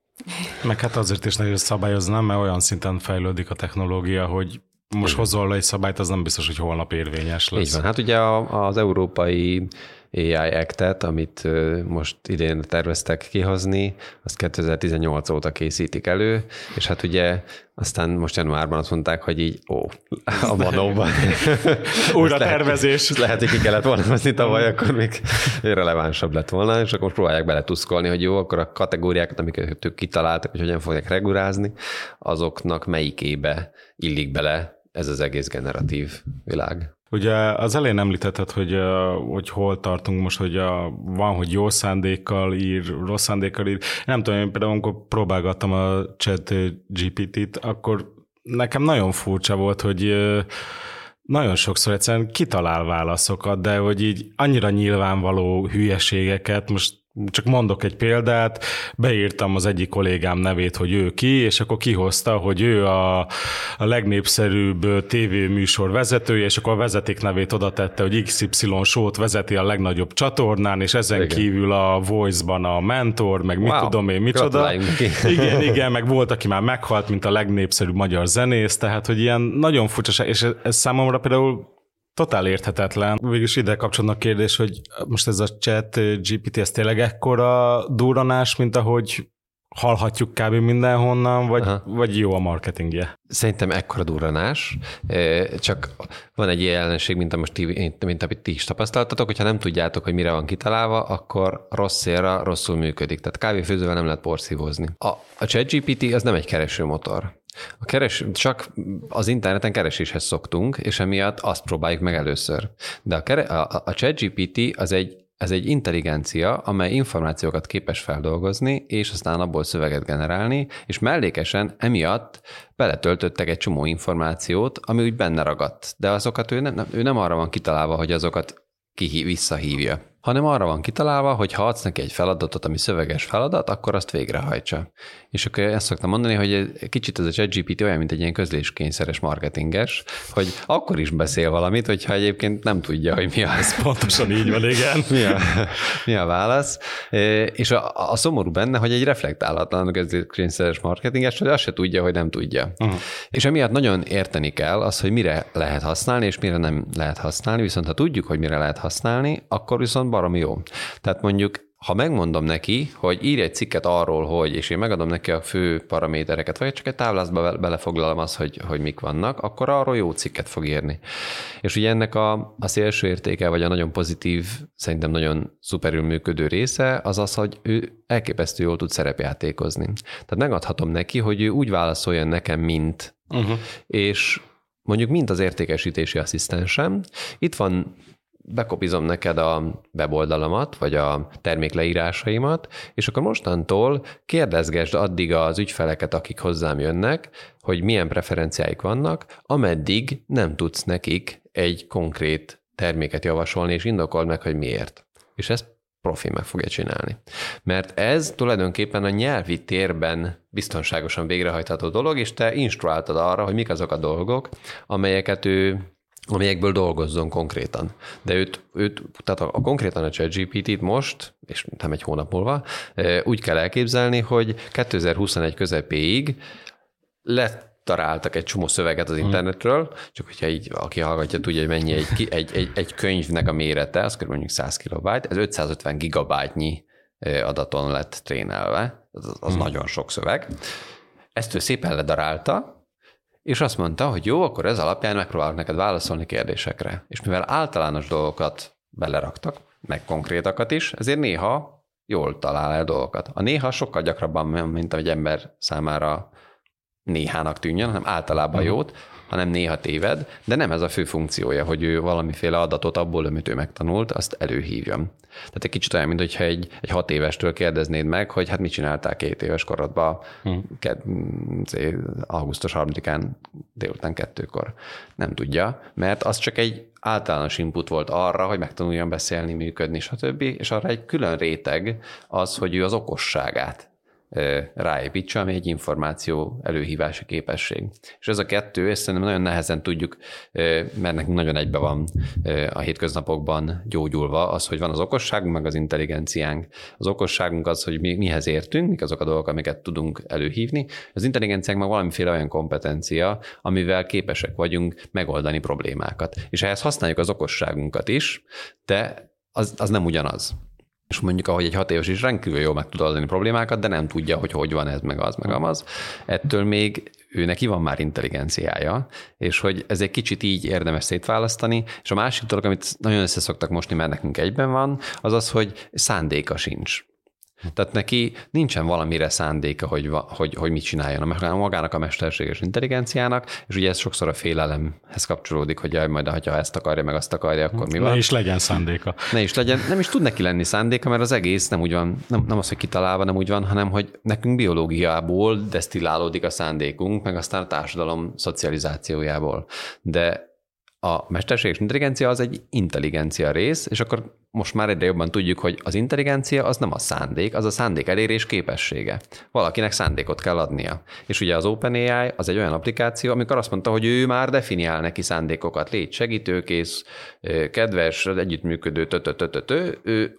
Meg hát azért is nehéz szabályozni, mert olyan szinten fejlődik a technológia, hogy most hozol egy szabályt, az nem biztos, hogy holnap érvényes lesz. Így van. Hát ugye az európai AI Act-et, amit most idén terveztek kihozni, azt 2018 óta készítik elő, és hát ugye aztán most januárban azt mondták, hogy így, ó, a manóban. Újra tervezés. Lehet, hogy ki kellett volna hozni tavaly, akkor még relevánsabb lett volna, és akkor most próbálják beletuszkolni, hogy jó, akkor a kategóriákat, amiket ők kitaláltak, hogy hogyan fogják regulázni, azoknak melyikébe illik bele ez az egész generatív világ. Ugye az elején említetted, hogy, hogy hol tartunk most, hogy a, van, hogy jó szándékkal ír, rossz szándékkal ír. Nem tudom, én például amikor próbálgattam a chat GPT-t, akkor nekem nagyon furcsa volt, hogy nagyon sokszor egyszerűen kitalál válaszokat, de hogy így annyira nyilvánvaló hülyeségeket, most csak mondok egy példát, beírtam az egyik kollégám nevét, hogy ő ki, és akkor kihozta, hogy ő a, a legnépszerűbb tévéműsor vezetője, és akkor a vezeték nevét oda tette, hogy XY sót vezeti a legnagyobb csatornán, és ezen igen. kívül a Voice-ban a mentor, meg mit wow. tudom én, micsoda. Igen, igen, meg volt, aki már meghalt, mint a legnépszerűbb magyar zenész, tehát, hogy ilyen nagyon furcsa, és ez számomra például totál érthetetlen. Végülis ide kapcsolódnak kérdés, hogy most ez a chat GPT, ez tényleg ekkora durranás, mint ahogy hallhatjuk kb. mindenhonnan, vagy, vagy jó a marketingje? Szerintem ekkora durranás, csak van egy ilyen jelenség, mint, most ti, mint amit ti is tapasztaltatok, hogyha nem tudjátok, hogy mire van kitalálva, akkor rossz szélre rosszul működik. Tehát kávéfőzővel nem lehet porszívózni. A, a ChatGPT az nem egy keresőmotor. A keres, csak az interneten kereséshez szoktunk, és emiatt azt próbáljuk meg először. De a, kere, a, a ChatGPT az egy ez egy intelligencia, amely információkat képes feldolgozni, és aztán abból szöveget generálni, és mellékesen emiatt beletöltöttek egy csomó információt, ami úgy benne ragadt. De azokat ő nem, ő nem arra van kitalálva, hogy azokat ki visszahívja, hanem arra van kitalálva, hogy ha adsz neki egy feladatot, ami szöveges feladat, akkor azt végrehajtsa. És akkor ezt szoktam mondani, hogy egy kicsit ez a ChatGPT olyan, mint egy ilyen közléskényszeres marketinges, hogy akkor is beszél valamit, hogyha egyébként nem tudja, hogy mi az. Pontosan így van, igen. mi, a, mi a válasz. És a, a szomorú benne, hogy egy reflektálatlan közléskényszeres marketinges, hogy azt se tudja, hogy nem tudja. Uh-huh. És emiatt nagyon érteni kell az, hogy mire lehet használni, és mire nem lehet használni, viszont ha tudjuk, hogy mire lehet használni, akkor viszont baromi jó. Tehát mondjuk ha megmondom neki, hogy írj egy cikket arról, hogy, és én megadom neki a fő paramétereket, vagy csak egy táblázatba belefoglalom azt, hogy, hogy mik vannak, akkor arról jó cikket fog írni. És ugye ennek a, a szélső értéke, vagy a nagyon pozitív, szerintem nagyon szuperül működő része, az az, hogy ő elképesztő jól tud szerepjátékozni. Tehát megadhatom neki, hogy ő úgy válaszoljon nekem, mint, uh-huh. és mondjuk mint az értékesítési asszisztensem. Itt van bekopizom neked a weboldalamat, vagy a termékleírásaimat, és akkor mostantól kérdezgesd addig az ügyfeleket, akik hozzám jönnek, hogy milyen preferenciáik vannak, ameddig nem tudsz nekik egy konkrét terméket javasolni, és indokold meg, hogy miért. És ezt profi meg fogja csinálni. Mert ez tulajdonképpen a nyelvi térben biztonságosan végrehajtható dolog, és te instruáltad arra, hogy mik azok a dolgok, amelyeket ő amelyekből dolgozzon konkrétan. De őt, őt tehát a, a konkrétan a ChatGPT-t most, és nem egy hónap múlva, úgy kell elképzelni, hogy 2021 közepéig lett találtak egy csomó szöveget az hmm. internetről, csak hogyha így, aki hallgatja, tudja, hogy mennyi egy, egy, egy, egy könyvnek a mérete, az kb. mondjuk 100 kilobyte, ez 550 gigabájtnyi adaton lett trénelve, az, az hmm. nagyon sok szöveg. Ezt ő szépen ledarálta, és azt mondta, hogy jó, akkor ez alapján megpróbálok neked válaszolni kérdésekre. És mivel általános dolgokat beleraktak, meg konkrétakat is, ezért néha jól talál el dolgokat. A néha sokkal gyakrabban, mint egy ember számára néhának tűnjön, hanem általában uh-huh. jót, hanem néha téved, de nem ez a fő funkciója, hogy ő valamiféle adatot abból, amit ő megtanult, azt előhívjam. Tehát egy kicsit olyan, mintha egy, egy hat évestől kérdeznéd meg, hogy hát mit csináltál két éves korodban, hmm. ked, augusztus 3-án délután kettőkor. Nem tudja, mert az csak egy általános input volt arra, hogy megtanuljon beszélni, működni, stb. És arra egy külön réteg az, hogy ő az okosságát ráépítse, ami egy információ előhívási képesség. És ez a kettő, ezt szerintem nagyon nehezen tudjuk, mert nekünk nagyon egybe van a hétköznapokban gyógyulva, az, hogy van az okosságunk, meg az intelligenciánk. Az okosságunk az, hogy mi, mihez értünk, mik azok a dolgok, amiket tudunk előhívni. Az intelligenciánk meg valamiféle olyan kompetencia, amivel képesek vagyunk megoldani problémákat. És ehhez használjuk az okosságunkat is, de az, az nem ugyanaz és mondjuk ahogy egy hat éves is rendkívül jól meg tud oldani problémákat, de nem tudja, hogy hogy van ez, meg az, meg az. Ettől még ő neki van már intelligenciája, és hogy ez egy kicsit így érdemes szétválasztani, és a másik dolog, amit nagyon össze szoktak mosni, mert nekünk egyben van, az az, hogy szándéka sincs. Tehát neki nincsen valamire szándéka, hogy, hogy, hogy mit csináljon, a magának a mesterséges intelligenciának, és ugye ez sokszor a félelemhez kapcsolódik, hogy jaj, majd ha ezt akarja, meg azt akarja, akkor mi van. Ne is legyen szándéka. Ne is legyen, nem is tud neki lenni szándéka, mert az egész nem úgy van, nem, nem az, hogy kitalálva nem úgy van, hanem hogy nekünk biológiából desztillálódik a szándékunk, meg aztán a társadalom szocializációjából. De a mesterséges intelligencia az egy intelligencia rész, és akkor most már egyre jobban tudjuk, hogy az intelligencia az nem a szándék, az a szándék elérés képessége. Valakinek szándékot kell adnia. És ugye az OpenAI az egy olyan applikáció, amikor azt mondta, hogy ő már definiál neki szándékokat, légy segítőkész, kedves, együttműködő, tötötötötö,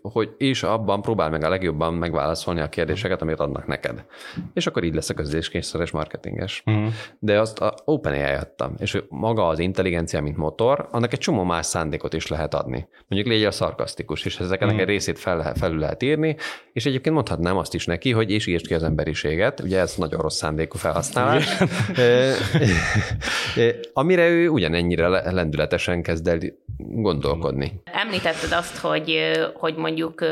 hogy és abban próbál meg a legjobban megválaszolni a kérdéseket, amit adnak neked. És akkor így lesz a közléskényszeres marketinges. Uh-huh. De azt a OpenAI adtam, és maga az intelligencia, mint motor, annak egy csomó más szándékot is lehet adni. Mondjuk légy a szarkasztikus fantasztikus, és ezeknek mm. egy részét fel, felül lehet írni, és egyébként mondhatnám azt is neki, hogy és írd ki az emberiséget, ugye ez nagyon rossz szándékú felhasználás, amire ő ugyanennyire lendületesen kezd el gondolkodni. Említetted azt, hogy, hogy mondjuk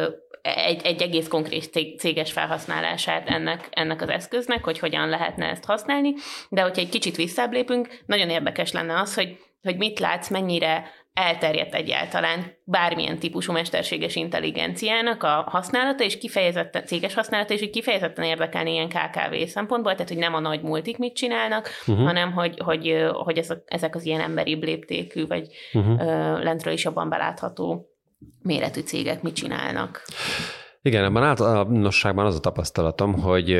egy, egy egész konkrét céges felhasználását ennek, ennek az eszköznek, hogy hogyan lehetne ezt használni, de hogyha egy kicsit visszább lépünk, nagyon érdekes lenne az, hogy, hogy mit látsz, mennyire elterjedt egyáltalán bármilyen típusú mesterséges intelligenciának a használata, és kifejezetten céges használata, és hogy kifejezetten érdekelni ilyen KKV szempontból, tehát hogy nem a nagy multik mit csinálnak, uh-huh. hanem hogy, hogy, hogy ezek, ezek az ilyen emberi léptékű, vagy uh-huh. lentről is jobban belátható méretű cégek mit csinálnak. Igen, ebben általánosságban az a tapasztalatom, hogy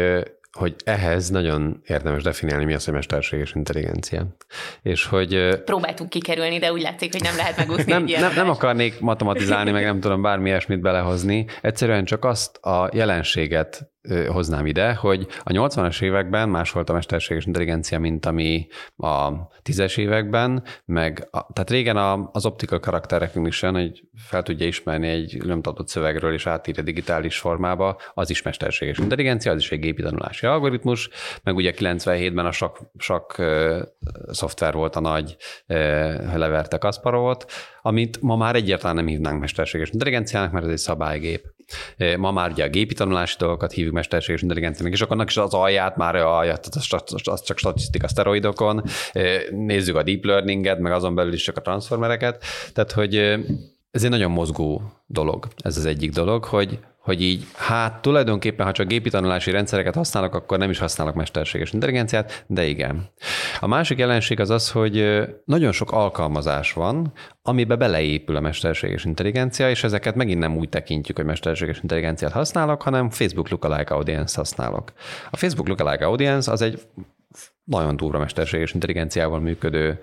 hogy ehhez nagyon érdemes definiálni, mi az, hogy mesterséges intelligencia. És hogy... Próbáltuk kikerülni, de úgy látszik, hogy nem lehet megúszni nem, nem, nem akarnék matematizálni, meg nem tudom bármi ilyesmit belehozni. Egyszerűen csak azt a jelenséget hoznám ide, hogy a 80-as években más volt a mesterséges intelligencia, mint ami a 10-es években, meg a, tehát régen a, az optical character recognition, hogy fel tudja ismerni egy nyomtatott szövegről és átírja digitális formába, az is mesterséges intelligencia, az is egy gépi tanulási algoritmus, meg ugye 97-ben a sok, sok uh, szoftver volt a nagy, uh, leverte Kasparovot, amit ma már egyáltalán nem hívnánk mesterséges intelligenciának, mert ez egy szabálygép. Ma már ugye a gépi tanulási dolgokat hívjuk mesterséges intelligenciának, és akkor annak is az alját már a alját, az csak statisztika szteroidokon, nézzük a deep learninget, meg azon belül is csak a transformereket, tehát hogy ez egy nagyon mozgó dolog. Ez az egyik dolog, hogy hogy így, hát tulajdonképpen, ha csak gépi tanulási rendszereket használok, akkor nem is használok mesterséges intelligenciát, de igen. A másik jelenség az az, hogy nagyon sok alkalmazás van, amibe beleépül a mesterséges intelligencia, és ezeket megint nem úgy tekintjük, hogy mesterséges intelligenciát használok, hanem Facebook Lookalike Audience használok. A Facebook Lookalike Audience az egy nagyon durva mesterséges intelligenciával működő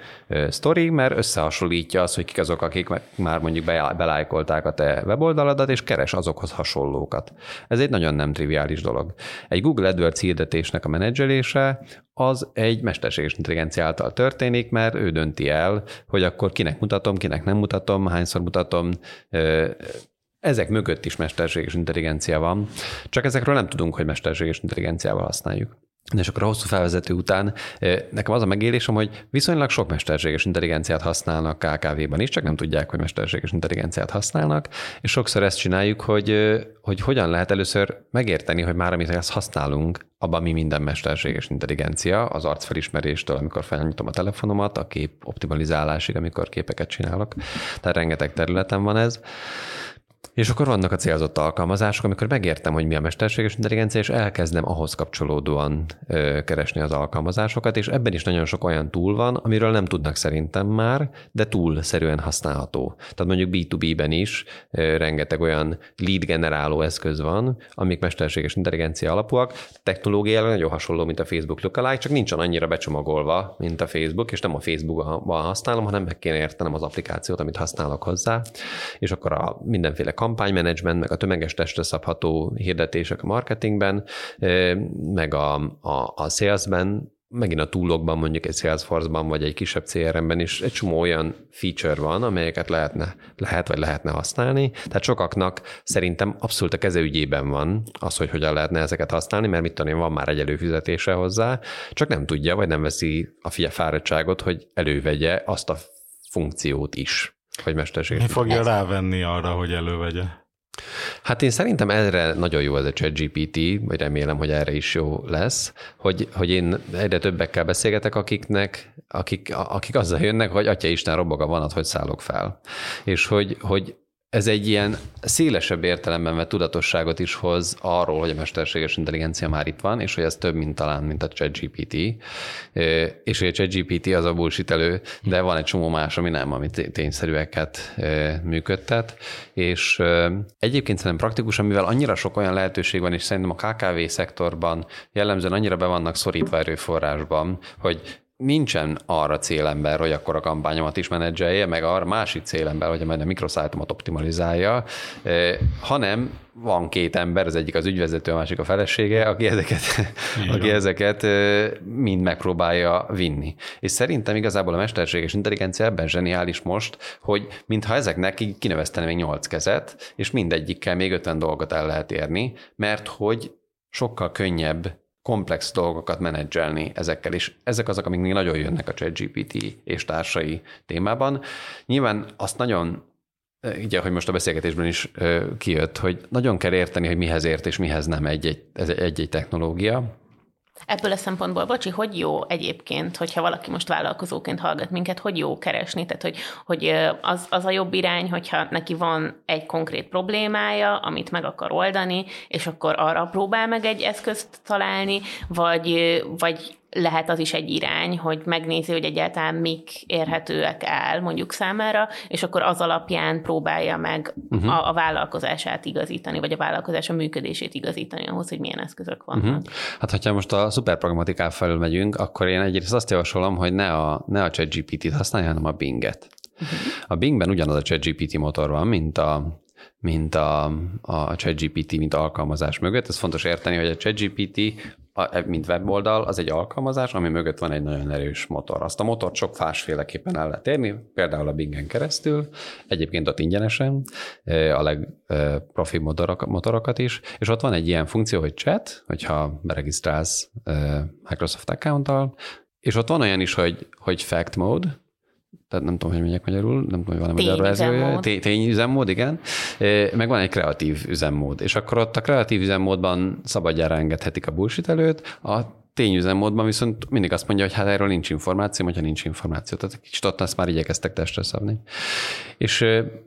sztori, mert összehasonlítja azt, hogy kik azok, akik már mondjuk belájkolták a te weboldaladat, és keres azokhoz hasonlókat. Ez egy nagyon nem triviális dolog. Egy Google AdWords hirdetésnek a menedzselése az egy mesterséges intelligencia által történik, mert ő dönti el, hogy akkor kinek mutatom, kinek nem mutatom, hányszor mutatom, ezek mögött is mesterséges intelligencia van, csak ezekről nem tudunk, hogy mesterséges intelligenciával használjuk. És akkor a hosszú felvezető után nekem az a megélésem, hogy viszonylag sok mesterséges intelligenciát használnak KKV-ban is, csak nem tudják, hogy mesterséges intelligenciát használnak, és sokszor ezt csináljuk, hogy, hogy hogyan lehet először megérteni, hogy már amit ezt használunk, abban mi minden mesterséges intelligencia, az arcfelismeréstől, amikor felnyitom a telefonomat, a kép optimalizálásig, amikor képeket csinálok. Tehát rengeteg területen van ez. És akkor vannak a célzott alkalmazások, amikor megértem, hogy mi a mesterséges intelligencia, és elkezdem ahhoz kapcsolódóan ö, keresni az alkalmazásokat, és ebben is nagyon sok olyan túl van, amiről nem tudnak szerintem már, de túlszerűen használható. Tehát mondjuk B2B-ben is ö, rengeteg olyan lead generáló eszköz van, amik mesterséges intelligencia alapúak, technológiailag nagyon hasonló, mint a Facebook Lookalike, csak nincsen annyira becsomagolva, mint a Facebook, és nem a Facebookban használom, hanem meg kéne értenem az applikációt, amit használok hozzá, és akkor a mindenféle kampánymenedzsment, meg a tömeges testre szabható hirdetések a marketingben, meg a, a, a salesben, megint a túlokban, mondjuk egy Salesforce-ban, vagy egy kisebb CRM-ben is egy csomó olyan feature van, amelyeket lehetne, lehet vagy lehetne használni. Tehát sokaknak szerintem abszolút a kezeügyében van az, hogy hogyan lehetne ezeket használni, mert mit tudom van már egy előfizetése hozzá, csak nem tudja, vagy nem veszi a fia fáradtságot, hogy elővegye azt a funkciót is hogy mesterséges. Mi fogja rávenni arra, hogy elővegye? Hát én szerintem erre nagyon jó ez a ChatGPT, vagy remélem, hogy erre is jó lesz, hogy, hogy én egyre többekkel beszélgetek, akiknek, akik, akik azzal jönnek, hogy atya Isten robbog a vonat, hogy szállok fel. És hogy, hogy ez egy ilyen szélesebb értelemben vett tudatosságot is hoz arról, hogy a mesterséges intelligencia már itt van, és hogy ez több, mint talán, mint a ChatGPT. És hogy a ChatGPT az a bullshit elő, de van egy csomó más, ami nem, ami tényszerűeket működtet. És egyébként szerintem praktikusan, mivel annyira sok olyan lehetőség van, és szerintem a KKV szektorban jellemzően annyira be vannak szorítva erőforrásban, hogy nincsen arra célember, hogy akkor a kampányomat is menedzselje, meg arra másik célember, hogy majd a mikroszájtomat optimalizálja, hanem van két ember, az egyik az ügyvezető, a másik a felesége, aki ezeket, aki ezeket mind megpróbálja vinni. És szerintem igazából a mesterséges intelligencia ebben zseniális most, hogy mintha ezeknek kineveztene még nyolc kezet, és mindegyikkel még ötven dolgot el lehet érni, mert hogy sokkal könnyebb komplex dolgokat menedzselni ezekkel, és ezek azok, amik még nagyon jönnek a ChatGPT és társai témában. Nyilván azt nagyon ugye, hogy most a beszélgetésben is kijött, hogy nagyon kell érteni, hogy mihez ért és mihez nem egy-egy, egy-egy technológia, Ebből a szempontból, bocsi, hogy jó egyébként, hogyha valaki most vállalkozóként hallgat minket, hogy jó keresni, tehát hogy, hogy az, az a jobb irány, hogyha neki van egy konkrét problémája, amit meg akar oldani, és akkor arra próbál meg egy eszközt találni, vagy, vagy lehet az is egy irány, hogy megnézi, hogy egyáltalán mik érhetőek el mondjuk számára, és akkor az alapján próbálja meg uh-huh. a, a vállalkozását igazítani, vagy a vállalkozása működését igazítani ahhoz, hogy milyen eszközök vannak. Uh-huh. Hát, hogyha most a szuperpragmatikán felül megyünk, akkor én egyrészt azt javasolom, hogy ne a, ne a ChatGPT-t használja, hanem a Bing-et. Uh-huh. A Bingben ugyanaz a ChatGPT motor van, mint a mint a, a ChatGPT, mint alkalmazás mögött. Ez fontos érteni, hogy a ChatGPT, mint weboldal, az egy alkalmazás, ami mögött van egy nagyon erős motor. Azt a motort sok másféleképpen el lehet érni, például a Bingen keresztül, egyébként ott ingyenesen, a legprofi motorokat is, és ott van egy ilyen funkció, hogy chat, hogyha beregisztrálsz Microsoft account és ott van olyan is, hogy, hogy fact mode, tehát nem tudom, hogy mondják magyarul, nem tudom, hogy van-e magyar verziója. Tényüzemmód, igen. Meg van egy kreatív üzemmód, és akkor ott a kreatív üzemmódban szabadjára engedhetik a bullshit előtt, a tényüzemmódban viszont mindig azt mondja, hogy hát erről nincs információ, hogyha nincs információ. Tehát kicsit ott azt már igyekeztek testre szabni. És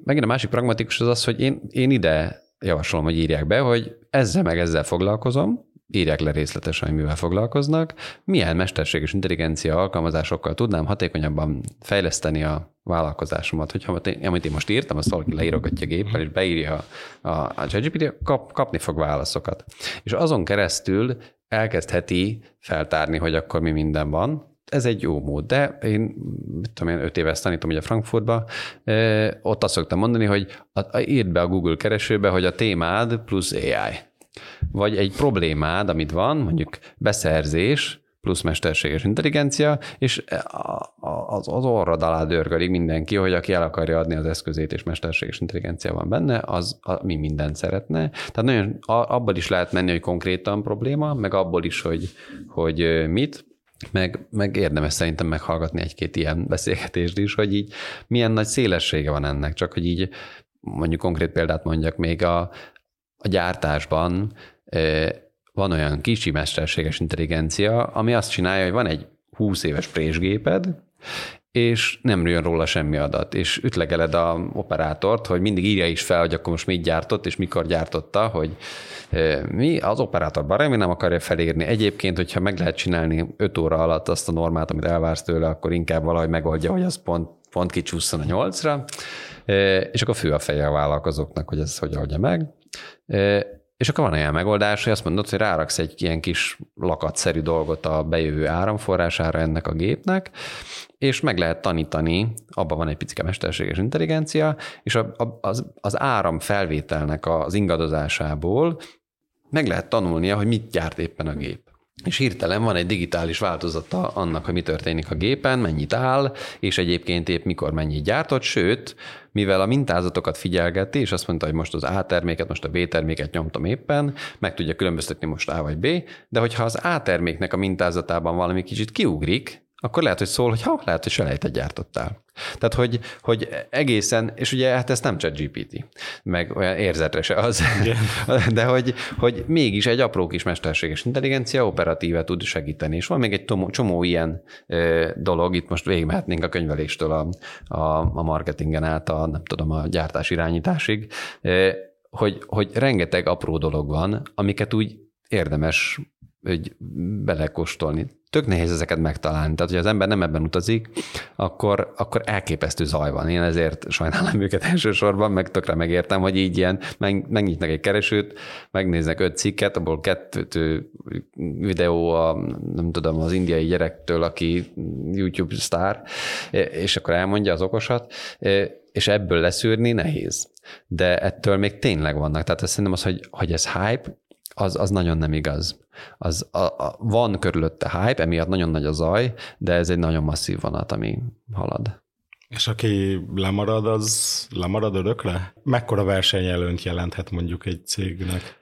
megint a másik pragmatikus az az, hogy én, én ide javasolom, hogy írják be, hogy ezzel meg ezzel foglalkozom, írják le részletesen, hogy mivel foglalkoznak, milyen mesterséges intelligencia alkalmazásokkal tudnám hatékonyabban fejleszteni a vállalkozásomat. Hogyha amit én most írtam, azt valaki leírogatja géppel, és beírja a, a ChatGPT, kap, kapni fog válaszokat. És azon keresztül elkezdheti feltárni, hogy akkor mi minden van, ez egy jó mód, de én, mit tudom én, öt éve ezt tanítom ugye Frankfurtba, ott azt szoktam mondani, hogy írd be a Google keresőbe, hogy a témád plusz AI vagy egy problémád, amit van, mondjuk beszerzés, plusz mesterséges intelligencia, és az, az orrad alá dörgölik mindenki, hogy aki el akarja adni az eszközét, és mesterséges intelligencia van benne, az a, mi mindent szeretne. Tehát nagyon abból is lehet menni, hogy konkrétan probléma, meg abból is, hogy, hogy mit, meg, meg érdemes szerintem meghallgatni egy-két ilyen beszélgetést is, hogy így milyen nagy szélessége van ennek, csak hogy így mondjuk konkrét példát mondjak, még a, a gyártásban van olyan kicsi mesterséges intelligencia, ami azt csinálja, hogy van egy 20 éves présgéped, és nem jön róla semmi adat, és ütlegeled a operátort, hogy mindig írja is fel, hogy akkor most mit gyártott, és mikor gyártotta, hogy mi az operátor baromi nem akarja felírni. Egyébként, hogyha meg lehet csinálni 5 óra alatt azt a normát, amit elvársz tőle, akkor inkább valahogy megoldja, hogy az pont, pont kicsúszson a nyolcra, és akkor fő a feje a vállalkozóknak, hogy ez hogy oldja meg. És akkor van olyan megoldás, hogy azt mondod, hogy ráraksz egy ilyen kis lakatszerű dolgot a bejövő áramforrására ennek a gépnek, és meg lehet tanítani, abban van egy picike mesterséges intelligencia, és a, a, az, az áram felvételnek az ingadozásából meg lehet tanulnia, hogy mit gyárt éppen a gép. És hirtelen van egy digitális változata annak, hogy mi történik a gépen, mennyit áll, és egyébként épp mikor mennyit gyártott, sőt, mivel a mintázatokat figyelgeti, és azt mondta, hogy most az A terméket, most a B terméket nyomtam éppen, meg tudja különböztetni most A vagy B, de hogyha az A terméknek a mintázatában valami kicsit kiugrik, akkor lehet, hogy szól, hogy ha, lehet, hogy selejtet gyártottál. Tehát, hogy, hogy egészen, és ugye hát ez nem csak GPT, meg olyan érzetre se az, Igen. de hogy, hogy mégis egy apró kis mesterséges intelligencia operatíve tud segíteni, és van még egy csomó, csomó ilyen ö, dolog, itt most végigmehetnénk a könyveléstől a, a, a marketingen át a, nem tudom, a gyártás irányításig, ö, hogy, hogy rengeteg apró dolog van, amiket úgy érdemes hogy belekóstolni. Tök nehéz ezeket megtalálni. Tehát, hogy az ember nem ebben utazik, akkor, akkor elképesztő zaj van. Én ezért sajnálom őket elsősorban, meg tökre megértem, hogy így ilyen, meg, megnyitnak egy keresőt, megnéznek öt cikket, abból kettő videó a, nem tudom, az indiai gyerektől, aki YouTube sztár, és akkor elmondja az okosat, és ebből leszűrni nehéz. De ettől még tényleg vannak. Tehát szerintem az, hogy, hogy ez hype, az, az nagyon nem igaz. Az, a, a, van körülötte hype, emiatt nagyon nagy a zaj, de ez egy nagyon masszív vonat, ami halad. És aki lemarad, az lemarad örökre? Mekkora versenyelőnt jelenthet mondjuk egy cégnek?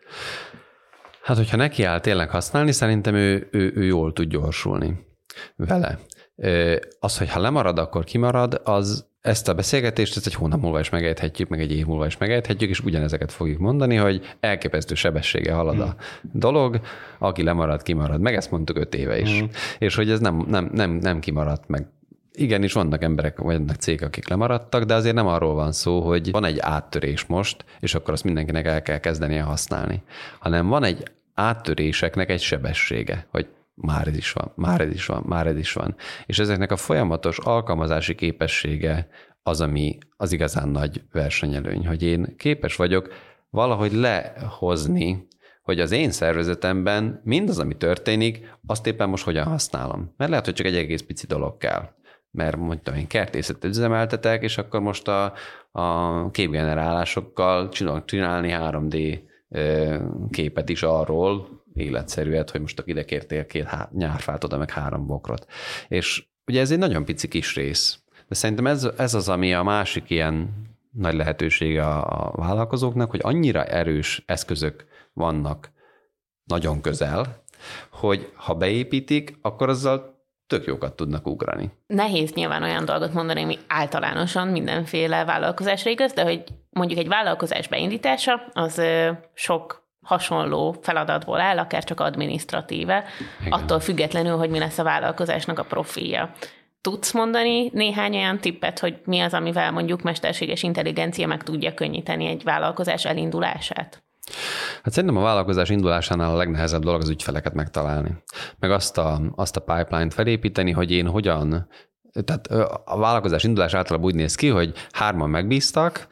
Hát, hogyha neki áll tényleg használni, szerintem ő, ő, ő jól tud gyorsulni vele. Az, hogy ha lemarad, akkor kimarad, az ezt a beszélgetést ezt egy hónap múlva is megejthetjük, meg egy év múlva is megejthetjük, és ugyanezeket fogjuk mondani, hogy elképesztő sebessége halad a hmm. dolog, aki lemarad, kimarad. Meg ezt mondtuk öt éve is. Mm. És hogy ez nem, nem, nem, nem kimaradt meg igen, is vannak emberek, vagy vannak cégek, akik lemaradtak, de azért nem arról van szó, hogy van egy áttörés most, és akkor azt mindenkinek el kell kezdenie használni, hanem van egy áttöréseknek egy sebessége, hogy már ez is van, már ez is van, már ez is van. És ezeknek a folyamatos alkalmazási képessége az, ami az igazán nagy versenyelőny, hogy én képes vagyok valahogy lehozni, hogy az én szervezetemben mindaz, ami történik, azt éppen most hogyan használom. Mert lehet, hogy csak egy egész pici dolog kell. mert mondtam én kertészetet üzemeltetek, és akkor most a, a képgenerálásokkal csinálok csinálni 3D képet is arról, életszerűet, hogy most ide kértél két nyárfát, oda meg három bokrot. És ugye ez egy nagyon pici kis rész, de szerintem ez, ez az, ami a másik ilyen nagy lehetősége a, a vállalkozóknak, hogy annyira erős eszközök vannak nagyon közel, hogy ha beépítik, akkor azzal tök jókat tudnak ugrani. Nehéz nyilván olyan dolgot mondani, ami általánosan mindenféle vállalkozásra igaz, de hogy mondjuk egy vállalkozás beindítása, az sok hasonló feladatból áll, akár csak adminisztratíve, Igen. attól függetlenül, hogy mi lesz a vállalkozásnak a profilja. Tudsz mondani néhány olyan tippet, hogy mi az, amivel mondjuk mesterséges intelligencia meg tudja könnyíteni egy vállalkozás elindulását? Hát szerintem a vállalkozás indulásánál a legnehezebb dolog az ügyfeleket megtalálni. Meg azt a, azt a pipeline-t felépíteni, hogy én hogyan tehát a vállalkozás indulás általában úgy néz ki, hogy hárman megbíztak,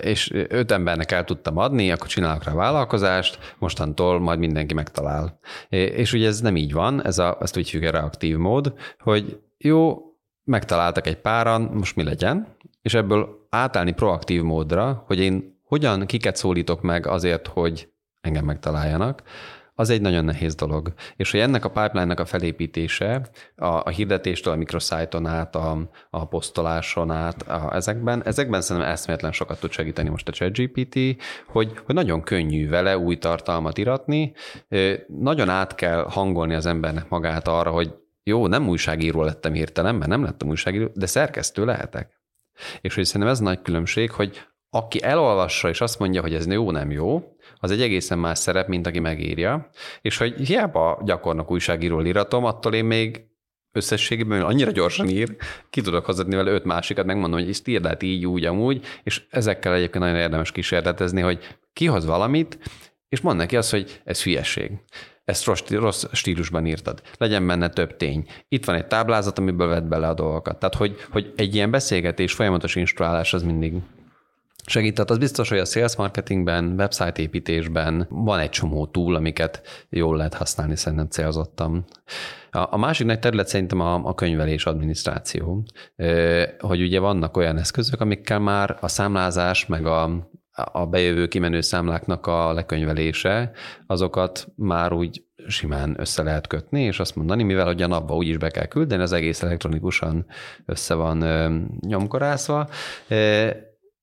és öt embernek el tudtam adni, akkor csinálok rá vállalkozást, mostantól majd mindenki megtalál. És ugye ez nem így van, ez a, ezt úgy függ a reaktív mód, hogy jó, megtaláltak egy páran, most mi legyen, és ebből átállni proaktív módra, hogy én hogyan, kiket szólítok meg azért, hogy engem megtaláljanak, az egy nagyon nehéz dolog. És hogy ennek a pipeline-nak a felépítése, a, a hirdetéstől a microsite át, a, a posztoláson át, a, ezekben, ezekben szerintem eszméletlen sokat tud segíteni most a ChatGPT, hogy, hogy nagyon könnyű vele új tartalmat iratni, nagyon át kell hangolni az embernek magát arra, hogy jó, nem újságíró lettem hirtelen, mert nem lettem újságíró, de szerkesztő lehetek. És hogy szerintem ez nagy különbség, hogy aki elolvassa és azt mondja, hogy ez jó, nem jó, az egy egészen más szerep, mint aki megírja, és hogy hiába gyakornok újságíról iratom, attól én még összességében annyira gyorsan ír, ki tudok hozatni vele öt másikat, megmondom, hogy ezt írd át így, úgy, amúgy, és ezekkel egyébként nagyon érdemes kísérletezni, hogy kihoz valamit, és mond neki azt, hogy ez hülyeség. Ezt rossz, rossz stílusban írtad. Legyen benne több tény. Itt van egy táblázat, amiből vett bele a dolgokat. Tehát, hogy, hogy egy ilyen beszélgetés, folyamatos instruálás az mindig segít. Tehát az biztos, hogy a sales marketingben, website építésben van egy csomó túl, amiket jól lehet használni, szerintem célzottam. A, a másik nagy terület szerintem a, a könyvelés adminisztráció, hogy ugye vannak olyan eszközök, amikkel már a számlázás, meg a, a bejövő kimenő számláknak a lekönyvelése, azokat már úgy simán össze lehet kötni, és azt mondani, mivel hogy a napba úgyis be kell küldeni, az egész elektronikusan össze van nyomkorászva,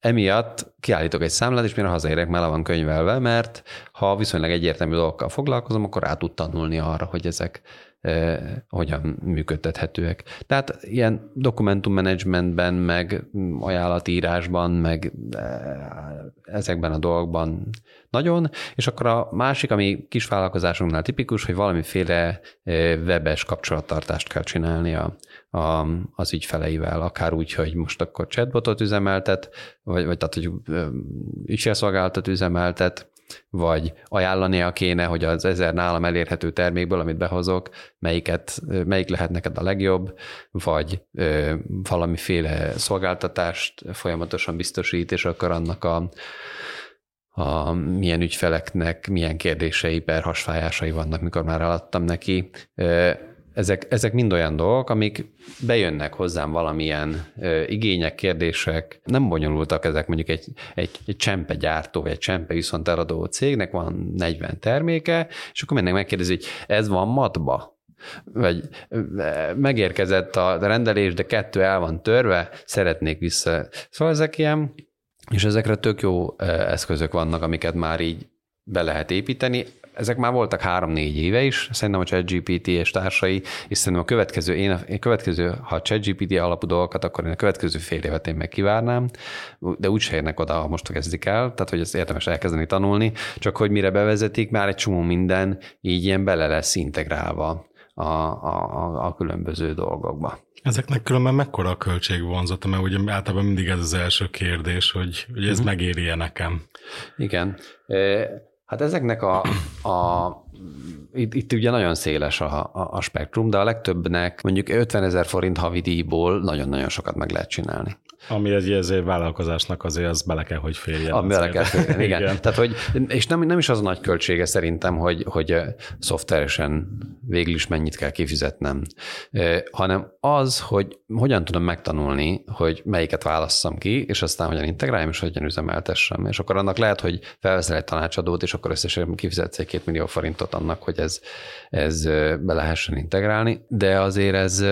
Emiatt kiállítok egy számlát, és mire hazaérek, már le van könyvelve, mert ha viszonylag egyértelmű dolgokkal foglalkozom, akkor rá tud tanulni arra, hogy ezek hogyan működtethetőek. Tehát ilyen dokumentummanagementben, meg ajánlatírásban, meg ezekben a dolgokban nagyon, és akkor a másik, ami kisvállalkozásunknál tipikus, hogy valamiféle webes kapcsolattartást kell csinálni a, a, az ügyfeleivel, akár úgy, hogy most akkor chatbotot üzemeltet, vagy, vagy tehát, hogy ügyfélszolgálatot üzemeltet, vagy ajánlania kéne, hogy az ezer nálam elérhető termékből, amit behozok, melyiket, melyik lehet neked a legjobb, vagy ö, valamiféle szolgáltatást folyamatosan biztosít, és akkor annak a, a milyen ügyfeleknek milyen kérdései, per hasfájásai vannak, mikor már eladtam neki ezek, ezek mind olyan dolgok, amik bejönnek hozzám valamilyen ö, igények, kérdések, nem bonyolultak ezek mondjuk egy, egy, egy gyártó, vagy egy csempe viszont eladó cégnek van 40 terméke, és akkor mennek megkérdezi, hogy ez van matba? vagy megérkezett a rendelés, de kettő el van törve, szeretnék vissza. Szóval ezek ilyen, és ezekre tök jó eszközök vannak, amiket már így be lehet építeni ezek már voltak három-négy éve is, szerintem a ChatGPT és társai, és szerintem a következő, én, a következő, ha a ChatGPT alapú dolgokat, akkor én a következő fél évet én meg kivárnám, de úgy se érnek oda, ha most kezdik el, tehát hogy ezt érdemes elkezdeni tanulni, csak hogy mire bevezetik, már egy csomó minden így ilyen bele lesz integrálva a, a, a különböző dolgokba. Ezeknek különben mekkora a költségvonzata, mert ugye általában mindig ez az első kérdés, hogy, hogy ez uh-huh. megéri-e nekem. Igen. Hát ezeknek a, a itt, itt ugye nagyon széles a, a, a spektrum, de a legtöbbnek mondjuk 50 ezer forint havidíjból nagyon-nagyon sokat meg lehet csinálni. Ami egy, egy vállalkozásnak azért az bele kell, hogy férjen. Ami bele kell férjen, igen. igen. Tehát, hogy, és nem, nem is az a nagy költsége szerintem, hogy, hogy szoftveresen végül is mennyit kell kifizetnem, hanem az, hogy hogyan tudom megtanulni, hogy melyiket válasszam ki, és aztán hogyan integráljam, és hogyan üzemeltessem. És akkor annak lehet, hogy felveszel egy tanácsadót, és akkor összesen kifizetsz egy két millió forintot annak, hogy ez, ez be lehessen integrálni, de azért ez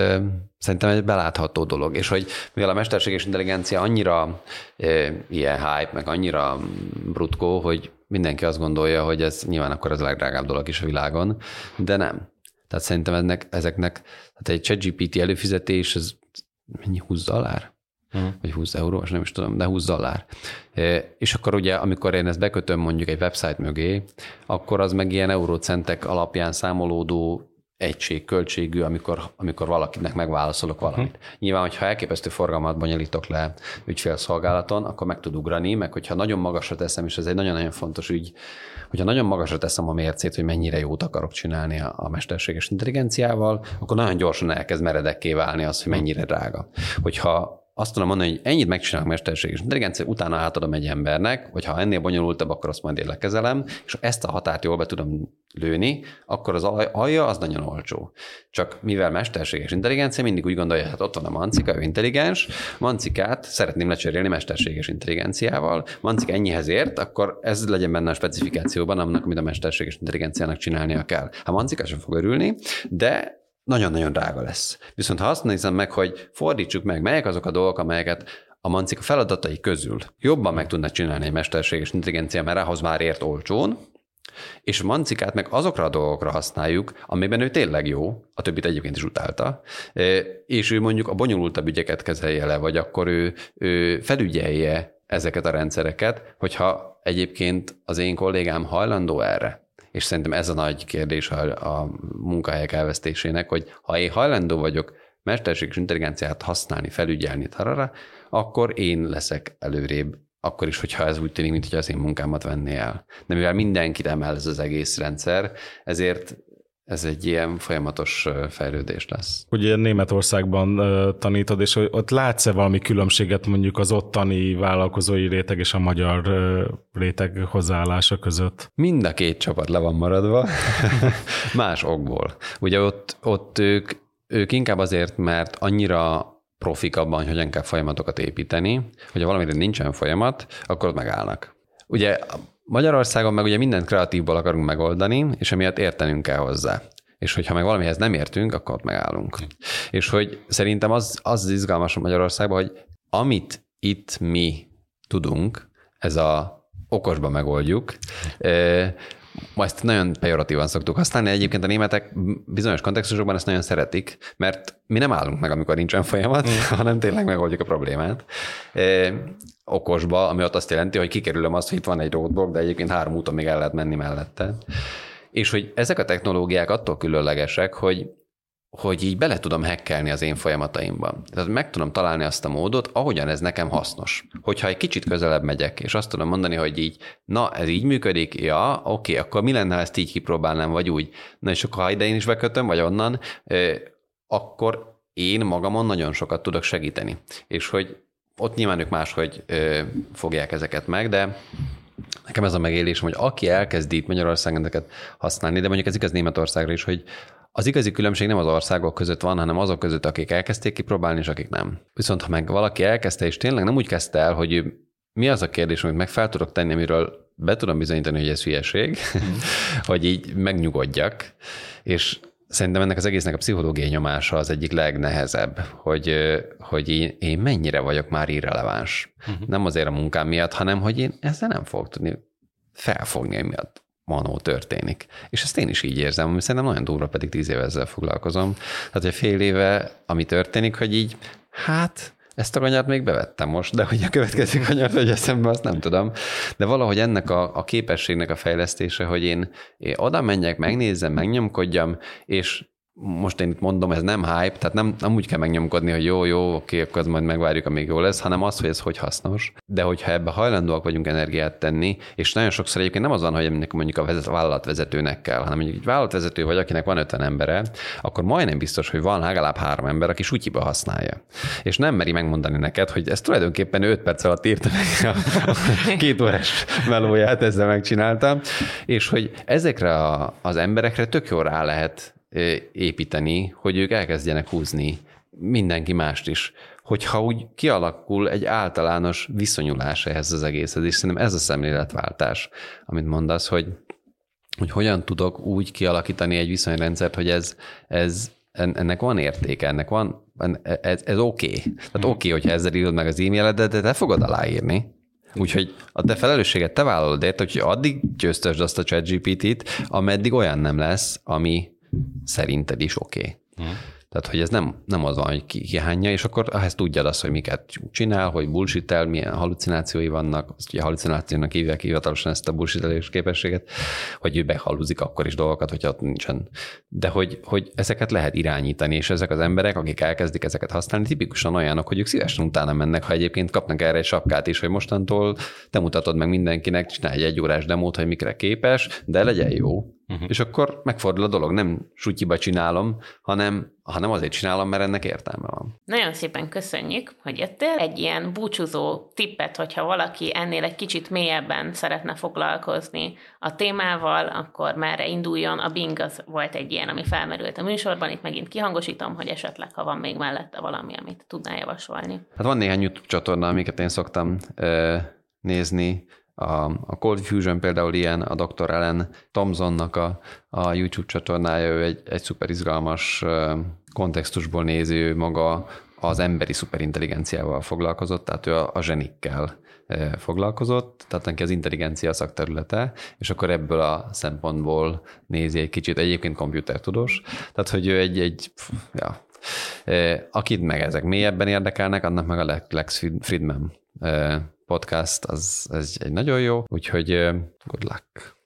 szerintem egy belátható dolog, és hogy mivel a mesterséges intelligencia annyira e, ilyen hype, meg annyira brutkó, hogy mindenki azt gondolja, hogy ez nyilván akkor az a legdrágább dolog is a világon, de nem. Tehát szerintem ennek, ezeknek, tehát egy ChatGPT előfizetés, ez mennyi, 20 dollár? Uh-huh. Vagy 20 euró, most nem is tudom, de 20 dollár. E, és akkor ugye, amikor én ezt bekötöm mondjuk egy website mögé, akkor az meg ilyen eurócentek alapján számolódó egység költségű, amikor, amikor valakinek megválaszolok valamit. Uh-huh. Nyilván, hogyha elképesztő forgalmat bonyolítok le ügyfélszolgálaton, akkor meg tud ugrani, meg hogyha nagyon magasra teszem, és ez egy nagyon-nagyon fontos ügy, hogyha nagyon magasra teszem a mércét, hogy mennyire jót akarok csinálni a, a mesterséges intelligenciával, akkor nagyon gyorsan elkezd meredekké válni az, hogy mennyire drága. Hogyha azt tudom mondani, hogy ennyit megcsinálok mesterséges intelligencia, utána átadom egy embernek, vagy ha ennél bonyolultabb, akkor azt majd én lekezelem, és ezt a határt jól be tudom lőni, akkor az alja az nagyon olcsó. Csak mivel mesterséges intelligencia, mindig úgy gondolja, hát ott van a mancika, ő intelligens, mancikát szeretném lecserélni mesterséges intelligenciával, mancika ennyihez ért, akkor ez legyen benne a specifikációban, annak, amit a mesterséges intelligenciának csinálnia kell. Hát mancika sem fog örülni, de nagyon-nagyon drága lesz. Viszont ha azt nézem meg, hogy fordítsuk meg, melyek azok a dolgok, amelyeket a mancika feladatai közül jobban meg tudnak csinálni egy mesterséges intelligencia, mert ahhoz már ért olcsón, és a mancikát meg azokra a dolgokra használjuk, amiben ő tényleg jó, a többit egyébként is utálta, e, és ő mondjuk a bonyolultabb ügyeket kezelje le, vagy akkor ő, ő felügyelje ezeket a rendszereket, hogyha egyébként az én kollégám hajlandó erre, és szerintem ez a nagy kérdés a, a munkahelyek elvesztésének, hogy ha én hajlandó vagyok mesterséges intelligenciát használni, felügyelni, tarara, akkor én leszek előrébb akkor is, hogyha ez úgy tűnik, mint az én munkámat venné el. De mivel mindenkit emel ez az egész rendszer, ezért ez egy ilyen folyamatos fejlődés lesz. Ugye Németországban tanítod, és ott látsz-e valami különbséget mondjuk az ottani vállalkozói réteg és a magyar réteg hozzáállása között? Mind a két csapat le van maradva, más okból. Ugye ott, ott ők, ők inkább azért, mert annyira profik abban, hogy hogyan kell folyamatokat építeni, hogyha valamire nincsen folyamat, akkor ott megállnak. Ugye Magyarországon meg ugye mindent kreatívból akarunk megoldani, és emiatt értenünk kell hozzá. És hogyha meg valamihez nem értünk, akkor ott megállunk. És hogy szerintem az, az izgalmas Magyarországban, hogy amit itt mi tudunk, ez a okosba megoldjuk, ezt nagyon pejoratívan szoktuk használni, egyébként a németek bizonyos kontextusokban ezt nagyon szeretik, mert mi nem állunk meg, amikor nincsen folyamat, mm. hanem tényleg megoldjuk a problémát. E, okosba, ami ott azt jelenti, hogy kikerülöm azt, hogy itt van egy roadblock, de egyébként három úton még el lehet menni mellette. És hogy ezek a technológiák attól különlegesek, hogy hogy így bele tudom hekkelni az én folyamataimban. Tehát meg tudom találni azt a módot, ahogyan ez nekem hasznos. Hogyha egy kicsit közelebb megyek, és azt tudom mondani, hogy így, na, ez így működik, ja, oké, akkor mi lenne, ha ezt így kipróbálnám, vagy úgy. Na, és akkor ha ide én is bekötöm, vagy onnan, akkor én magamon nagyon sokat tudok segíteni. És hogy ott nyilván ők máshogy fogják ezeket meg, de nekem ez a megélésem, hogy aki elkezdi itt Magyarországon ezeket használni, de mondjuk ez igaz Németországra is, hogy az igazi különbség nem az országok között van, hanem azok között, akik elkezdték kipróbálni, és akik nem. Viszont ha meg valaki elkezdte, és tényleg nem úgy kezdte el, hogy mi az a kérdés, amit meg fel tudok tenni, amiről be tudom bizonyítani, hogy ez hülyeség, mm. hogy így megnyugodjak, és szerintem ennek az egésznek a pszichológiai nyomása az egyik legnehezebb, hogy, hogy én, én mennyire vagyok már irreleváns. Uh-huh. Nem azért a munkám miatt, hanem hogy én ezzel nem fogok tudni felfogni, miatt manó történik. És ezt én is így érzem, ami szerintem nagyon durva, pedig tíz éve ezzel foglalkozom. Tehát, hogy fél éve, ami történik, hogy így, hát ezt a kanyart még bevettem most, de hogy a következő kanyart hogy eszembe, azt nem tudom. De valahogy ennek a, a képességnek a fejlesztése, hogy én, én oda menjek, megnézzem, megnyomkodjam, és most én itt mondom, ez nem hype, tehát nem, nem úgy kell megnyomkodni, hogy jó, jó, oké, akkor az majd megvárjuk, amíg jó lesz, hanem az, hogy ez hogy hasznos. De hogyha ebbe hajlandóak vagyunk energiát tenni, és nagyon sokszor egyébként nem az van, hogy mondjuk a vezet, vállalatvezetőnek kell, hanem mondjuk egy vállalatvezető vagy, akinek van öten embere, akkor majdnem biztos, hogy van legalább három ember, aki sutyiba használja. És nem meri megmondani neked, hogy ez tulajdonképpen 5 perc alatt írta meg a két órás melóját, ezzel megcsináltam, és hogy ezekre az emberekre tök jól rá lehet építeni, hogy ők elkezdjenek húzni mindenki mást is. Hogyha úgy kialakul egy általános viszonyulás ehhez az egészhez, és szerintem ez a szemléletváltás, amit mondasz, hogy, hogy hogyan tudok úgy kialakítani egy viszonyrendszert, hogy ez, ez ennek van értéke, ennek van, ez, ez oké. Okay. Tehát oké, okay, hogyha ezzel írod meg az e-mailedet, de te fogod aláírni. Úgyhogy a te felelősséget te vállalod érte, hogy addig győztesd azt a ChatGPT-t, ameddig olyan nem lesz, ami szerinted is oké. Okay. Hmm. Tehát, hogy ez nem, nem az van, hogy kihányja, és akkor ehhez tudjad azt, hogy miket csinál, hogy bullshit milyen halucinációi vannak, azt ugye halucinációnak hívják hivatalosan ezt a bullshitelés képességet, hogy ő behaluzik akkor is dolgokat, hogyha ott nincsen. De hogy, hogy ezeket lehet irányítani, és ezek az emberek, akik elkezdik ezeket használni, tipikusan olyanok, hogy ők szívesen utána mennek, ha egyébként kapnak erre egy sapkát is, hogy mostantól te mutatod meg mindenkinek, csinálj egy órás demót, hogy mikre képes, de legyen jó. Uh-huh. És akkor megfordul a dolog, nem sutyiba csinálom, hanem, hanem azért csinálom, mert ennek értelme van. Nagyon szépen köszönjük, hogy jöttél. Egy ilyen búcsúzó tippet, hogyha valaki ennél egy kicsit mélyebben szeretne foglalkozni a témával, akkor merre induljon. A Bing az volt egy ilyen, ami felmerült a műsorban. Itt megint kihangosítom, hogy esetleg, ha van még mellette valami, amit tudná javasolni. Hát van néhány YouTube csatorna, amiket én szoktam ö, nézni, a, a Cold Fusion például ilyen, a Dr. Ellen Thompsonnak a, a YouTube csatornája, ő egy, egy szuper izgalmas kontextusból nézi, ő maga az emberi szuperintelligenciával foglalkozott, tehát ő a, a zsenikkel foglalkozott, tehát neki az intelligencia szakterülete, és akkor ebből a szempontból nézi egy kicsit, egyébként komputertudós, tehát hogy ő egy, egy ja, akit meg ezek mélyebben érdekelnek, annak meg a Lex Friedman podcast, az, az egy nagyon jó, úgyhogy good luck!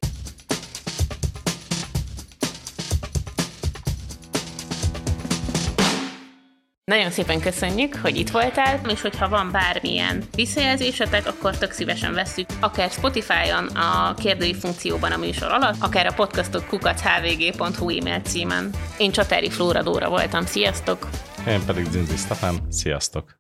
Nagyon szépen köszönjük, hogy itt voltál, és hogyha van bármilyen visszajelzésetek, akkor tök szívesen veszük, akár Spotify-on, a kérdői funkcióban a műsor alatt, akár a podcastok kukac.hvg.hu e-mail címen. Én Csatári Flóra Dóra voltam, sziasztok! Én pedig Zinzi Stefan, sziasztok!